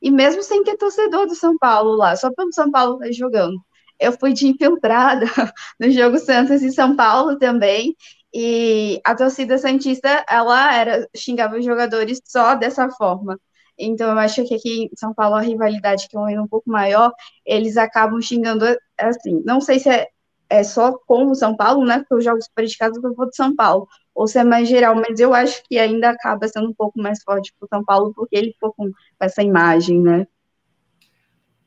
E mesmo sem ter torcedor do São Paulo lá, só pelo São Paulo tá jogando. Eu fui de infiltrada no jogo Santos e São Paulo também, e a torcida Santista, ela era, xingava os jogadores só dessa forma. Então, eu acho que aqui em São Paulo a rivalidade que é um pouco maior, eles acabam xingando assim. Não sei se é, é só com o São Paulo, né? Porque eu jogo super de casa eu vou de São Paulo, ou se é mais geral, mas eu acho que ainda acaba sendo um pouco mais forte para o São Paulo, porque ele ficou com essa imagem, né?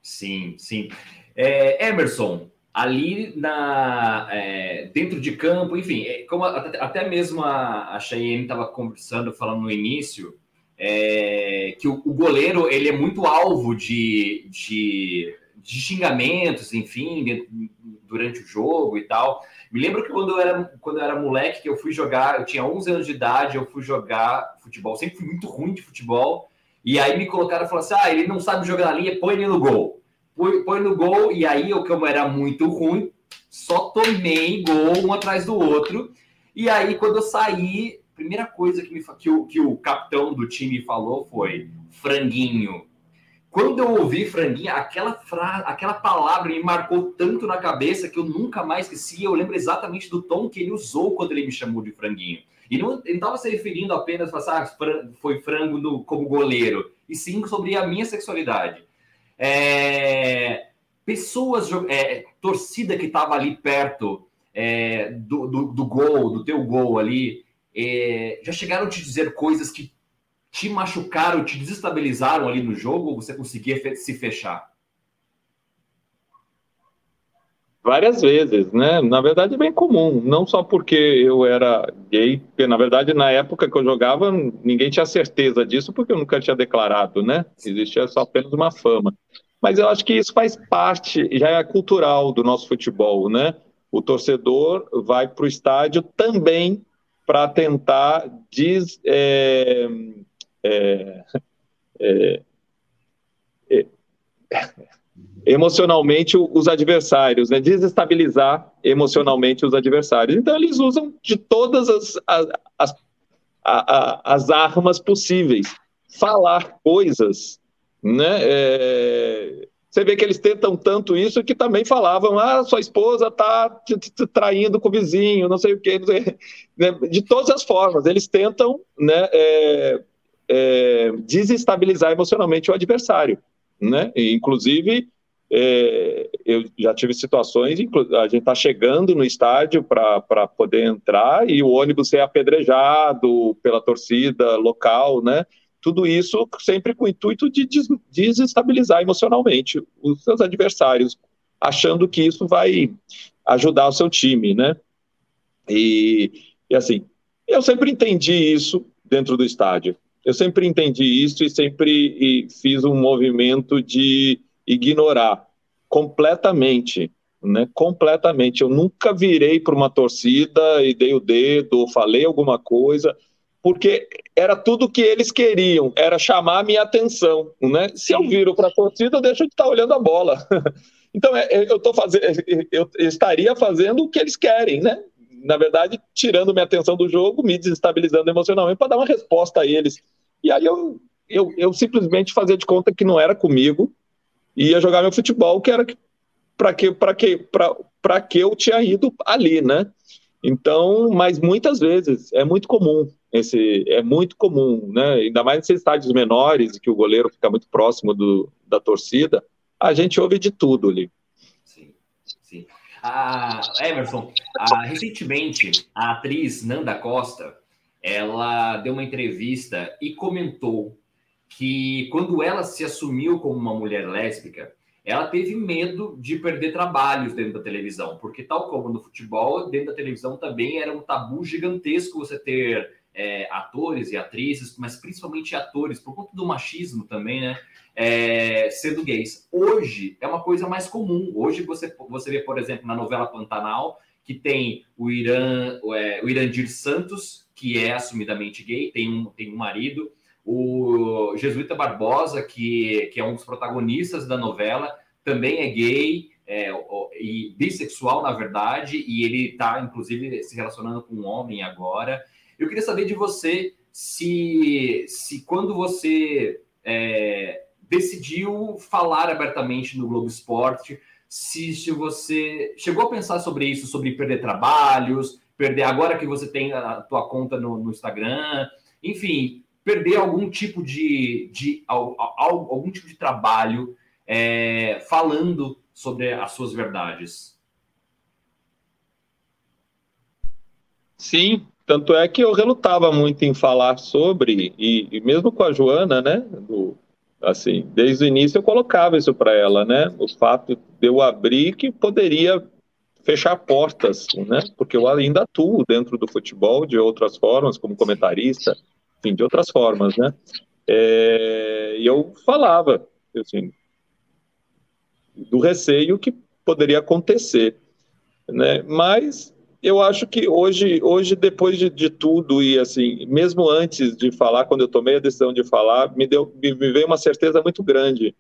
Sim, sim. É, Emerson, ali na é, dentro de campo, enfim, é, como até, até mesmo a, a Cheyenne estava conversando, falando no início, é, que o, o, goleiro ele é muito alvo de, de, de xingamentos, enfim, durante o jogo e tal. Me lembro que quando eu, era, quando eu era moleque, que eu fui jogar, eu tinha 11 anos de idade, eu fui jogar futebol, sempre fui muito ruim de futebol, e aí me colocaram e falaram assim, ah, ele não sabe jogar na linha, põe ele no gol. Põe, põe no gol, e aí eu, como era muito ruim, só tomei gol um atrás do outro, e aí quando eu saí, primeira coisa que, me, que, o, que o capitão do time falou foi franguinho. Quando eu ouvi franguinho, aquela, fra... aquela palavra me marcou tanto na cabeça que eu nunca mais esqueci. Eu lembro exatamente do tom que ele usou quando ele me chamou de franguinho. E não estava se referindo apenas a ah, foi frango no, como goleiro, e sim sobre a minha sexualidade. É... Pessoas, é, torcida que estava ali perto é, do, do, do gol, do teu gol ali, é, já chegaram a te dizer coisas que te machucaram, te desestabilizaram ali no jogo, ou você conseguia se fechar?
Várias vezes, né? Na verdade é bem comum, não só porque eu era gay, porque na verdade na época que eu jogava ninguém tinha certeza disso, porque eu nunca tinha declarado, né? Existia só apenas uma fama. Mas eu acho que isso faz parte, já é cultural do nosso futebol, né? O torcedor vai para o estádio também para tentar des, é, é, é, é emocionalmente os adversários, né? desestabilizar emocionalmente os adversários. Então, eles usam de todas as, as, as, as armas possíveis. Falar coisas né? É, você vê que eles tentam tanto isso que também falavam: ah, sua esposa está te, te, traindo com o vizinho, não sei o quê. Sei, né? De todas as formas, eles tentam né, é, é, desestabilizar emocionalmente o adversário. Né? E, inclusive, é, eu já tive situações, a gente está chegando no estádio para poder entrar e o ônibus é apedrejado pela torcida local, né? Tudo isso sempre com o intuito de desestabilizar emocionalmente os seus adversários, achando que isso vai ajudar o seu time, né? E, e assim, eu sempre entendi isso dentro do estádio. Eu sempre entendi isso e sempre fiz um movimento de ignorar completamente, né? Completamente. Eu nunca virei para uma torcida e dei o dedo, ou falei alguma coisa porque era tudo que eles queriam, era chamar a minha atenção, né? Se eu viro para a torcida, eu deixo de estar olhando a bola. Então, é, eu tô fazendo, eu estaria fazendo o que eles querem, né? Na verdade, tirando minha atenção do jogo, me desestabilizando emocionalmente para dar uma resposta a eles. E aí eu, eu, eu simplesmente fazia de conta que não era comigo, e ia jogar meu futebol, que era para que, que, que eu tinha ido ali, né? Então, mas muitas vezes é muito comum esse é muito comum, né? Ainda mais nesses estádios menores que o goleiro fica muito próximo do, da torcida, a gente ouve de tudo ali.
A Emerson, a, recentemente a atriz Nanda Costa, ela deu uma entrevista e comentou que quando ela se assumiu como uma mulher lésbica, ela teve medo de perder trabalhos dentro da televisão, porque tal como no futebol, dentro da televisão também era um tabu gigantesco você ter é, atores e atrizes, mas principalmente atores, por conta do machismo também, né? É, sendo gays. Hoje é uma coisa mais comum. Hoje você, você vê, por exemplo, na novela Pantanal, que tem o Irã, é, o Irandir Santos, que é assumidamente gay, tem um, tem um marido, o Jesuíta Barbosa, que, que é um dos protagonistas da novela, também é gay é, e bissexual, na verdade, e ele está, inclusive, se relacionando com um homem agora. Eu queria saber de você se, se quando você é, decidiu falar abertamente no Globo Esporte, se, se você chegou a pensar sobre isso, sobre perder trabalhos, perder agora que você tem a tua conta no, no Instagram, enfim, perder algum tipo de, de algum tipo de trabalho é, falando sobre as suas verdades.
Sim, tanto é que eu relutava muito em falar sobre, e, e mesmo com a Joana, né? Do, assim, desde o início eu colocava isso para ela, né? O fato de eu abrir que poderia fechar portas, né? Porque eu ainda atuo dentro do futebol de outras formas, como comentarista, enfim, de outras formas, né? É, e eu falava, assim, do receio que poderia acontecer, né? Mas eu acho que hoje, hoje depois de, de, tudo e assim, mesmo antes de falar, quando eu tomei a decisão de falar, me deu, me, me veio uma certeza muito grande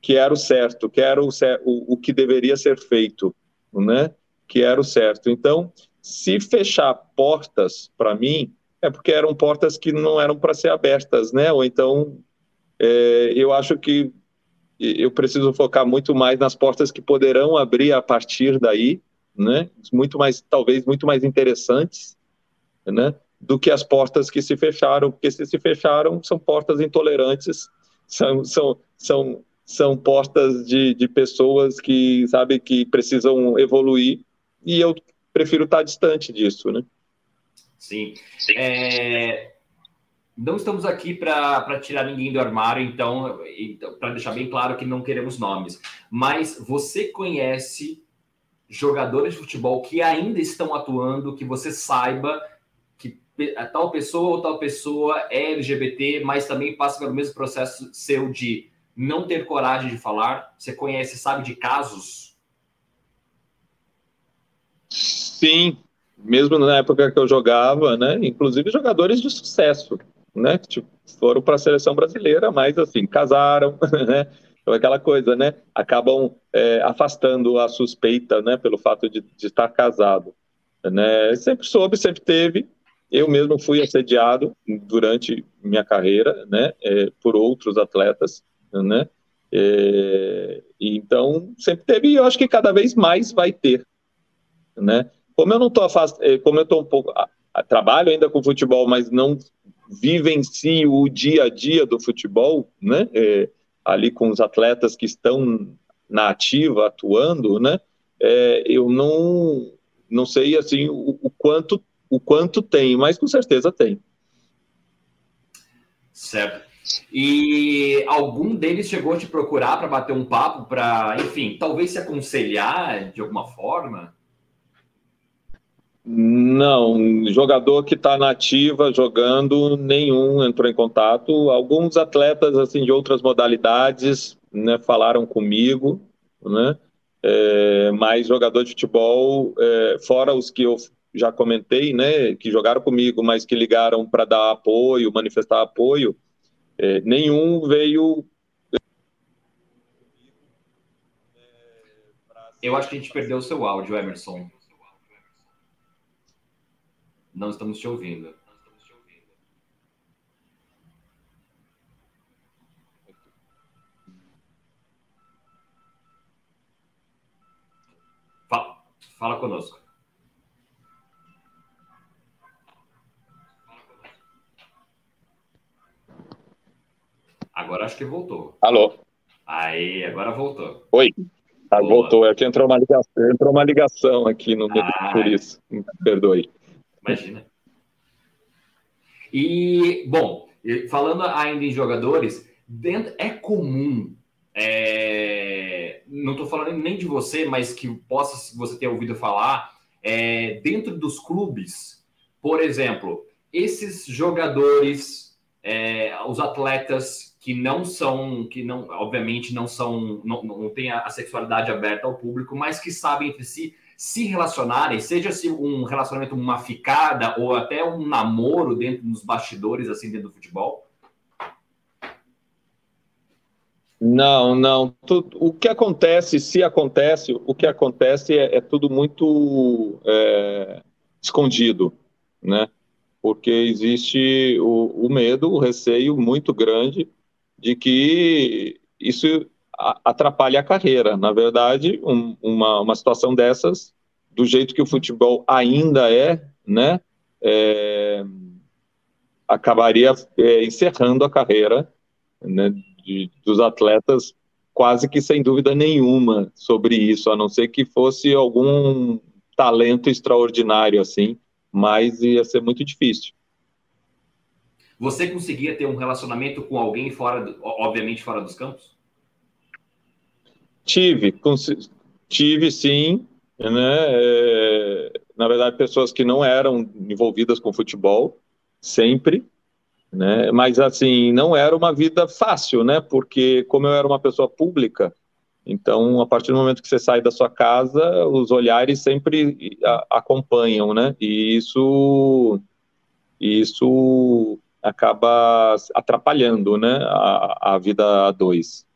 que era o certo, que era o, o, o que deveria ser feito, né? Que era o certo. Então, se fechar portas para mim, é porque eram portas que não eram para ser abertas, né? Ou então, é, eu acho que eu preciso focar muito mais nas portas que poderão abrir a partir daí, né? Muito mais, talvez, muito mais interessantes, né? Do que as portas que se fecharam, porque se se fecharam são portas intolerantes, são, são, são, são portas de, de pessoas que, sabe, que precisam evoluir, e eu prefiro estar distante disso, né?
Sim. É, não estamos aqui para tirar ninguém do armário, então, então para deixar bem claro que não queremos nomes. Mas você conhece jogadores de futebol que ainda estão atuando, que você saiba que tal pessoa ou tal pessoa é LGBT, mas também passa pelo mesmo processo seu de não ter coragem de falar? Você conhece, sabe de casos?
Sim, mesmo na época que eu jogava, né? Inclusive jogadores de sucesso, né? Que tipo, foram para a seleção brasileira, mas assim casaram, né? Então, aquela coisa, né? Acabam é, afastando a suspeita, né? Pelo fato de, de estar casado. Né? Sempre soube, sempre teve. Eu mesmo fui assediado durante minha carreira, né? É, por outros atletas, né? É, então, sempre teve e eu acho que cada vez mais vai ter, né? Como eu não estou afastado, é, como eu estou um pouco... Trabalho ainda com futebol, mas não vivencio o dia a dia do futebol, né? É, ali com os atletas que estão na ativa atuando, né? É, eu não não sei assim o, o, quanto o quanto tem, mas com certeza tem.
Certo. E algum deles chegou a te procurar para bater um papo, para, enfim, talvez se aconselhar de alguma forma?
Não, jogador que está na ativa jogando, nenhum entrou em contato. Alguns atletas assim de outras modalidades né, falaram comigo, né? É, mas jogador de futebol, é, fora os que eu já comentei, né, que jogaram comigo, mas que ligaram para dar apoio, manifestar apoio, é, nenhum veio.
Eu acho que a gente perdeu o seu áudio, Emerson. Não estamos te ouvindo. Fala, fala conosco. Agora acho que voltou.
Alô?
Aí, agora voltou.
Oi. Ah, voltou. É que entrou uma ligação, entrou uma ligação aqui no ah, por isso. Perdoe.
Imagina. E, bom, falando ainda em jogadores, dentro, é comum. É, não estou falando nem de você, mas que possa você ter ouvido falar, é, dentro dos clubes, por exemplo, esses jogadores, é, os atletas que não são, que não, obviamente não são, não, não têm a, sexualidade aberta ao público, mas que sabem entre si se relacionarem, seja se um relacionamento, uma ficada ou até um namoro dentro dos bastidores, assim, dentro do futebol?
Não, não. O que acontece, se acontece, o que acontece é, é tudo muito é, escondido, né? Porque existe o, o medo, o receio muito grande de que isso atrapalha a carreira. Na verdade, um, uma, uma situação dessas, do jeito que o futebol ainda é, né, é, acabaria é, encerrando a carreira né, de, dos atletas quase que sem dúvida nenhuma sobre isso, a não ser que fosse algum talento extraordinário assim, mas ia ser muito difícil.
Você conseguia ter um relacionamento com alguém fora, do, obviamente fora dos campos?
Tive, tive sim, né? É, na verdade, pessoas que não eram envolvidas com futebol, sempre, né? Mas assim, não era uma vida fácil, né? Porque como eu era uma pessoa pública, então a partir do momento que você sai da sua casa, os olhares sempre acompanham, né? E isso, isso acaba atrapalhando né, a, a vida a dois.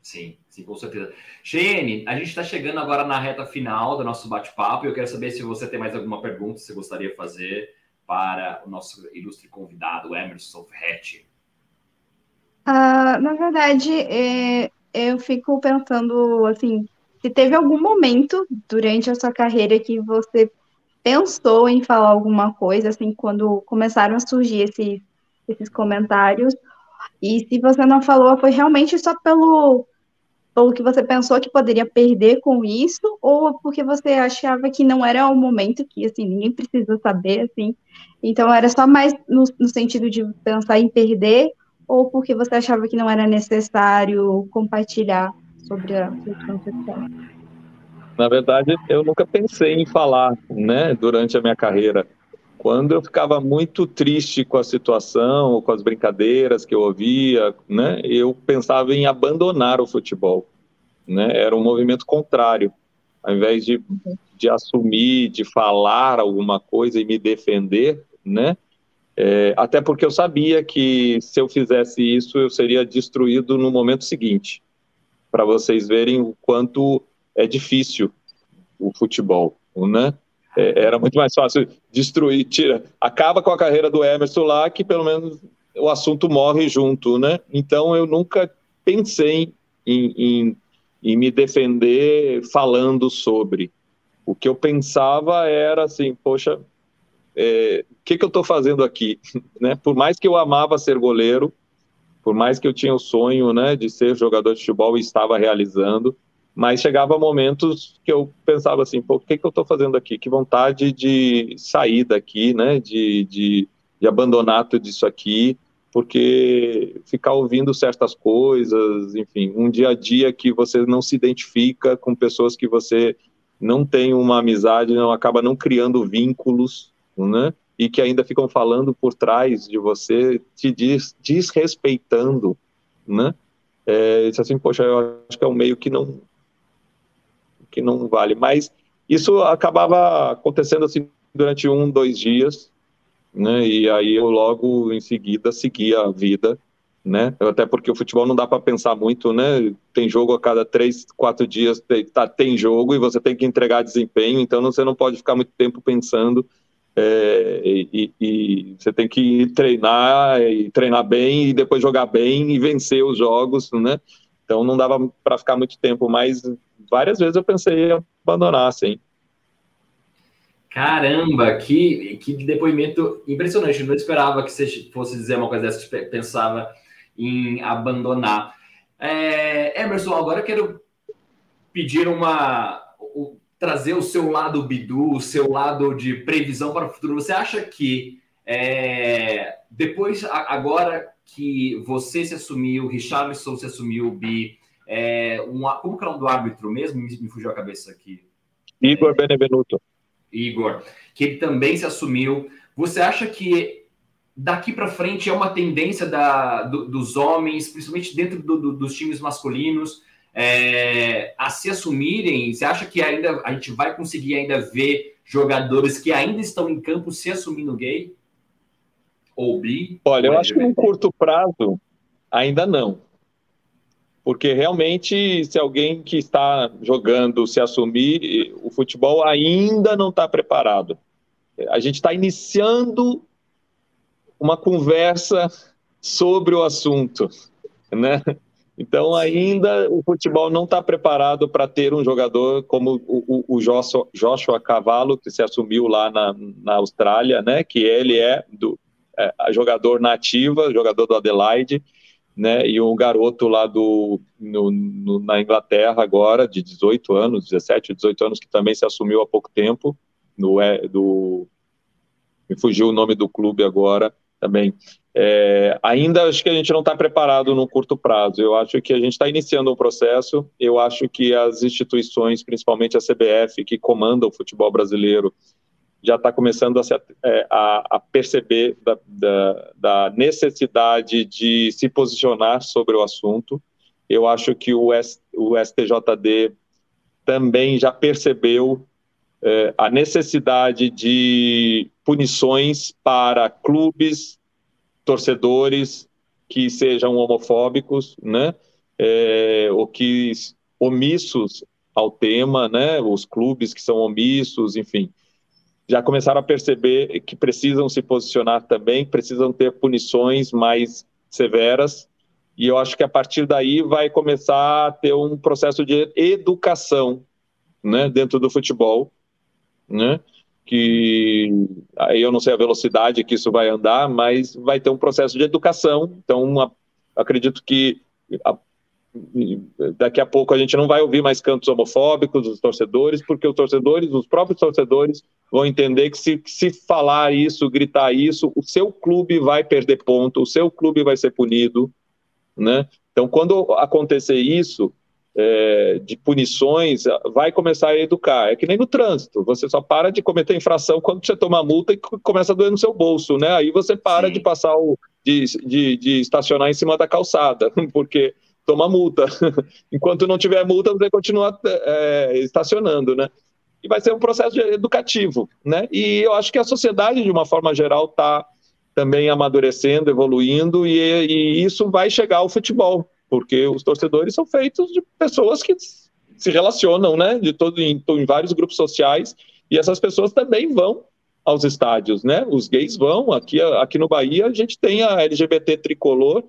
Sim, sim, com certeza. Cheyenne, a gente está chegando agora na reta final do nosso bate-papo e eu quero saber se você tem mais alguma pergunta que você gostaria de fazer para o nosso ilustre convidado, Emerson Ferretti.
Uh, na verdade, é, eu fico pensando, assim, se teve algum momento durante a sua carreira que você pensou em falar alguma coisa, assim, quando começaram a surgir esses, esses comentários? E se você não falou, foi realmente só pelo, pelo que você pensou que poderia perder com isso, ou porque você achava que não era o momento que, assim, ninguém precisa saber, assim, então era só mais no, no sentido de pensar em perder, ou porque você achava que não era necessário compartilhar sobre a sua?
Na verdade, eu nunca pensei em falar, né, durante a minha carreira. Quando eu ficava muito triste com a situação, com as brincadeiras que eu ouvia, né, eu pensava em abandonar o futebol, né? Era um movimento contrário. Ao invés de, de assumir, de falar alguma coisa e me defender, né? É, até porque eu sabia que se eu fizesse isso, eu seria destruído no momento seguinte. Para vocês verem o quanto é difícil o futebol, né? É, era muito mais fácil destruir, tira, acaba com a carreira do Emerson lá, que pelo menos o assunto morre junto, né? Então eu nunca pensei em, em, em me defender falando sobre. O que eu pensava era assim, poxa, é, o que, que eu estou fazendo aqui? né? Por mais que eu amava ser goleiro, por mais que eu tinha o sonho né, de ser jogador de futebol e estava realizando, mas chegava momentos que eu pensava assim, pô, o que, que eu estou fazendo aqui? Que vontade de sair daqui, né? De, de, de abandonar tudo isso aqui, porque ficar ouvindo certas coisas, enfim, um dia a dia que você não se identifica com pessoas que você não tem uma amizade, não acaba não criando vínculos, né? E que ainda ficam falando por trás de você, te des, desrespeitando, né? É, isso assim, poxa, eu acho que é um meio que não que não vale. Mas Isso acabava acontecendo assim durante um, dois dias, né? E aí eu logo em seguida seguia a vida, né? Até porque o futebol não dá para pensar muito, né? Tem jogo a cada três, quatro dias, tem, tá, tem jogo e você tem que entregar desempenho, então você não pode ficar muito tempo pensando é, e, e, você tem que treinar e treinar bem e depois jogar bem e vencer os jogos, né? Então não dava para ficar muito tempo, mas várias vezes eu pensei em abandonar, sim.
Caramba, que, que depoimento impressionante. Eu não esperava que você fosse dizer uma coisa dessa, pensava em abandonar. É, Emerson, agora eu quero pedir uma. O, trazer o seu lado bidu, o seu lado de previsão para o futuro. Você acha que é, depois, agora que você se assumiu, Richarlison se assumiu, Bi, é, uma, como que é o nome do árbitro mesmo? Me, me fugiu a cabeça aqui.
Igor é, Benevenuto.
Igor, que ele também se assumiu. Você acha que daqui para frente é uma tendência da, do, dos homens, principalmente dentro do, do, dos times masculinos, é, a se assumirem? Você acha que ainda a gente vai conseguir ainda ver jogadores que ainda estão em campo se assumindo gay? Ou bi?
Olha, eu acho que no curto prazo ainda não. Porque realmente, se alguém que está jogando se assumir, o futebol ainda não está preparado. A gente está iniciando uma conversa sobre o assunto, né? Então, ainda o futebol não está preparado para ter um jogador como o, o, o Joshua, Joshua Cavallo, que se assumiu lá na, na Austrália, né? Que ele é, do, é jogador nativa, jogador do Adelaide, né? E um garoto lá do, no, no, na Inglaterra agora, de 18 anos, 17, 18 anos, que também se assumiu há pouco tempo, no, é, do, me fugiu o nome do clube agora também. É, ainda acho que a gente não está preparado no curto prazo. Eu acho que a gente está iniciando um processo. Eu acho que as instituições, principalmente a CBF, que comanda o futebol brasileiro, já está começando a, se, é, a, a perceber da, da, da, necessidade de se posicionar sobre o assunto. Eu acho que o, S, o STJD também já percebeu é, a necessidade de punições para clubes, torcedores que sejam homofóbicos, né? É, ou que omissos ao tema, né? Os clubes que são omissos, enfim já começaram a perceber que precisam se posicionar também, precisam ter punições mais severas, e eu acho que a partir daí vai começar a ter um processo de educação né, dentro do futebol, né, que aí eu não sei a velocidade que isso vai andar, mas vai ter um processo de educação, então acredito que a, daqui a pouco a gente não vai ouvir mais cantos homofóbicos dos torcedores, porque os torcedores, os próprios torcedores, vão entender que se, se falar isso, gritar isso, o seu clube vai perder ponto, o seu clube vai ser punido, né? Então, quando acontecer isso, é, de punições, vai começar a educar. É que nem no trânsito, você só para de cometer infração quando você toma multa e começa a doer no seu bolso, né? Aí você para Sim. de passar o. De, de, de estacionar em cima da calçada, porque toma multa. Enquanto não tiver multa, você continua é, estacionando, né? E vai ser um processo educativo, né? E eu acho que a sociedade, de uma forma geral, está também amadurecendo, evoluindo, e, e, isso vai chegar ao futebol, porque os torcedores são feitos de pessoas que se relacionam, né? De todo em, em vários grupos sociais, e essas pessoas também vão aos estádios, né? Os gays vão. Aqui, aqui no Bahia, a gente tem a LGBT tricolor,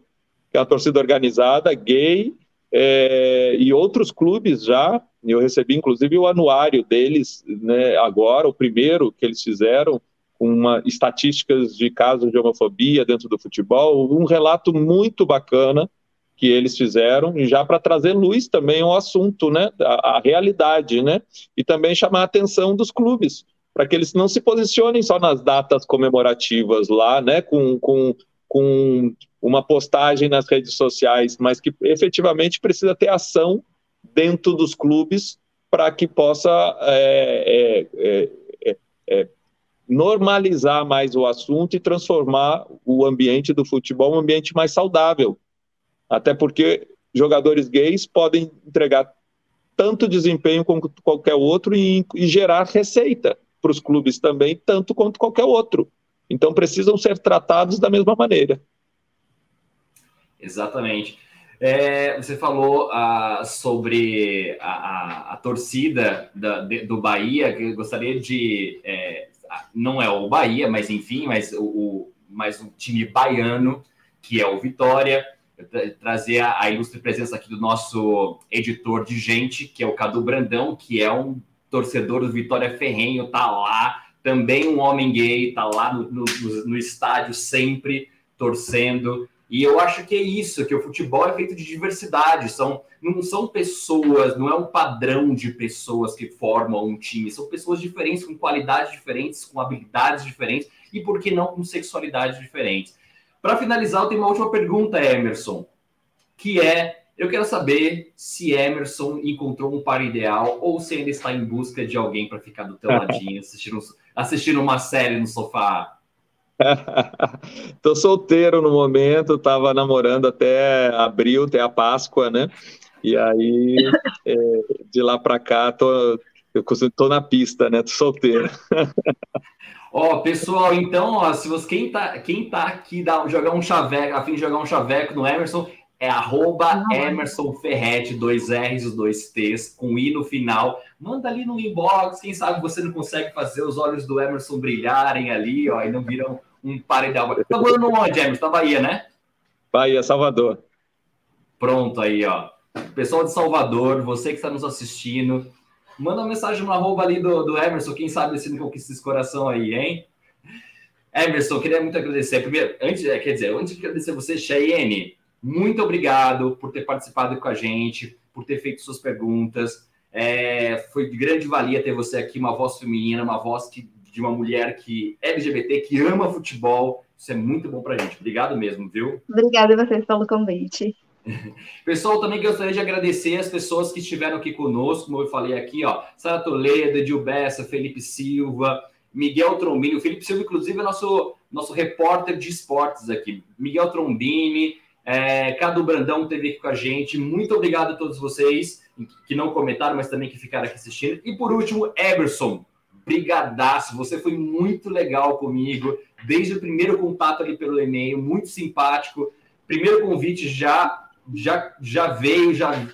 que é uma torcida organizada, gay, é, e outros clubes já. Eu recebi, inclusive, o anuário deles, né, agora, o primeiro que eles fizeram, com uma, estatísticas de casos de homofobia dentro do futebol, um relato muito bacana que eles fizeram, já para trazer luz também ao assunto, né, a, a realidade, né, e também chamar a atenção dos clubes, para que eles não se posicionem só nas datas comemorativas lá, né, com, com, com uma postagem nas redes sociais, mas que efetivamente precisa ter ação dentro dos clubes para que possa é, é, é, é, normalizar mais o assunto e transformar o ambiente do futebol um ambiente mais saudável. Até porque jogadores gays podem entregar tanto desempenho como qualquer outro e, e gerar receita para os clubes também, tanto quanto qualquer outro. Então precisam ser tratados da mesma maneira.
Exatamente. É, você falou ah, sobre a, a, a torcida da, de, do Bahia, que eu gostaria de. É, não é o Bahia, mas enfim, mas o, o, mais um time baiano, que é o Vitória. Trazer a, a ilustre presença aqui do nosso editor de gente, que é o Cadu Brandão, que é um torcedor do Vitória Ferrenho, tá lá. Também um homem gay, tá lá no, no, no estádio sempre torcendo. E eu acho que é isso, que o futebol é feito de diversidade, são não são pessoas, não é um padrão de pessoas que formam um time, são pessoas diferentes, com qualidades diferentes, com habilidades diferentes e por que não com sexualidades diferentes. Para finalizar, eu tenho uma última pergunta, Emerson, que é eu quero saber se Emerson encontrou um par ideal ou se ainda está em busca de alguém para ficar do teu ladinho assistindo, assistindo uma série no sofá.
Tô solteiro no momento, tava namorando até abril, até a Páscoa, né? E aí, é, de lá para cá, tô, eu tô na pista, né? Tô solteiro.
Ó, pessoal, então, ó, se você quem tá, quem tá aqui dá, jogar um chaveco, a fim de jogar um chaveco no Emerson, é arroba Emerson Ferretti, dois R's e dois T's, com I no final. Manda ali no inbox, quem sabe você não consegue fazer os olhos do Emerson brilharem ali, ó, e não viram um paredão. Tá morando onde, Emerson? Na Bahia, né?
Bahia, Salvador.
Pronto aí, ó. Pessoal de Salvador, você que está nos assistindo, manda uma mensagem no arroba ali do, do Emerson, quem sabe se não conquista esse coração aí, hein? Emerson, queria muito agradecer. Primeiro, antes, é, quer dizer, antes de agradecer você, Cheyenne, muito obrigado por ter participado com a gente, por ter feito suas perguntas. É, foi de grande valia ter você aqui, uma voz feminina, uma voz que, de uma mulher que é LGBT, que ama futebol. Isso é muito bom para a gente. Obrigado mesmo, viu?
Obrigada a vocês pelo convite.
Pessoal, também gostaria de agradecer as pessoas que estiveram aqui conosco, como eu falei aqui, ó, Sara Toledo, Edil Bessa, Felipe Silva, Miguel Trombini. O Felipe Silva, inclusive, é nosso, nosso repórter de esportes aqui. Miguel Trombini, é, Cadu Brandão esteve aqui com a gente. Muito obrigado a todos vocês que não comentaram, mas também que ficaram aqui assistindo. E por último, Eberson, brigadaço. Você foi muito legal comigo, desde o primeiro contato ali pelo e-mail, muito simpático. Primeiro convite já, já, já veio, já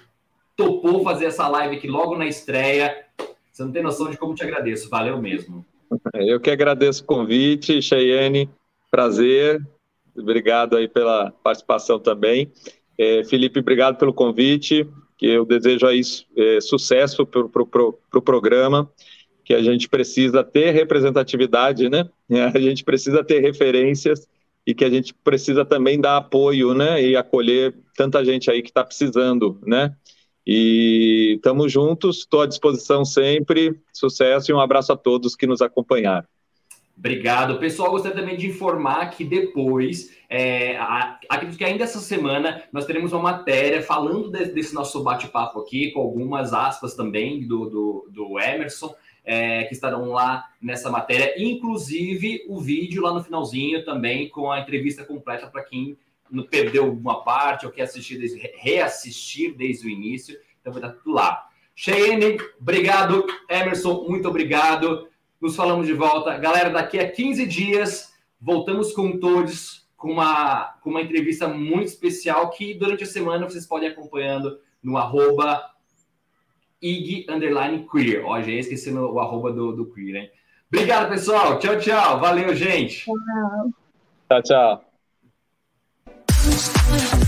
topou fazer essa live aqui logo na estreia. Você não tem noção de como te agradeço. Valeu mesmo.
Eu que agradeço o convite, Cheyenne. Prazer. Obrigado aí pela participação também. É, Felipe, obrigado pelo convite, que eu desejo aí é, sucesso para o pro, pro, pro programa, que a gente precisa ter representatividade, né? A gente precisa ter referências e que a gente precisa também dar apoio, né? E acolher tanta gente aí que está precisando, né? E estamos juntos, estou à disposição sempre. Sucesso e um abraço a todos que nos acompanharam.
Obrigado. Pessoal, gostaria também de informar que depois, é, acredito que ainda essa semana, nós teremos uma matéria falando de, desse nosso bate-papo aqui, com algumas aspas também do, do, do Emerson, é, que estarão lá nessa matéria, inclusive o vídeo lá no finalzinho também, com a entrevista completa para quem não perdeu alguma parte ou quer assistir desde, reassistir desde o início. Então vai estar tudo lá. Cheyenne, obrigado. Emerson, muito obrigado. Nos falamos de volta. Galera, daqui a 15 dias, voltamos com todos com uma, com uma entrevista muito especial que durante a semana vocês podem ir acompanhando no arroba ig underline queer. Ó, já esqueci o arroba do, do queer, hein? Obrigado, pessoal. Tchau, tchau. Valeu, gente.
Tchau,
tchau. tchau.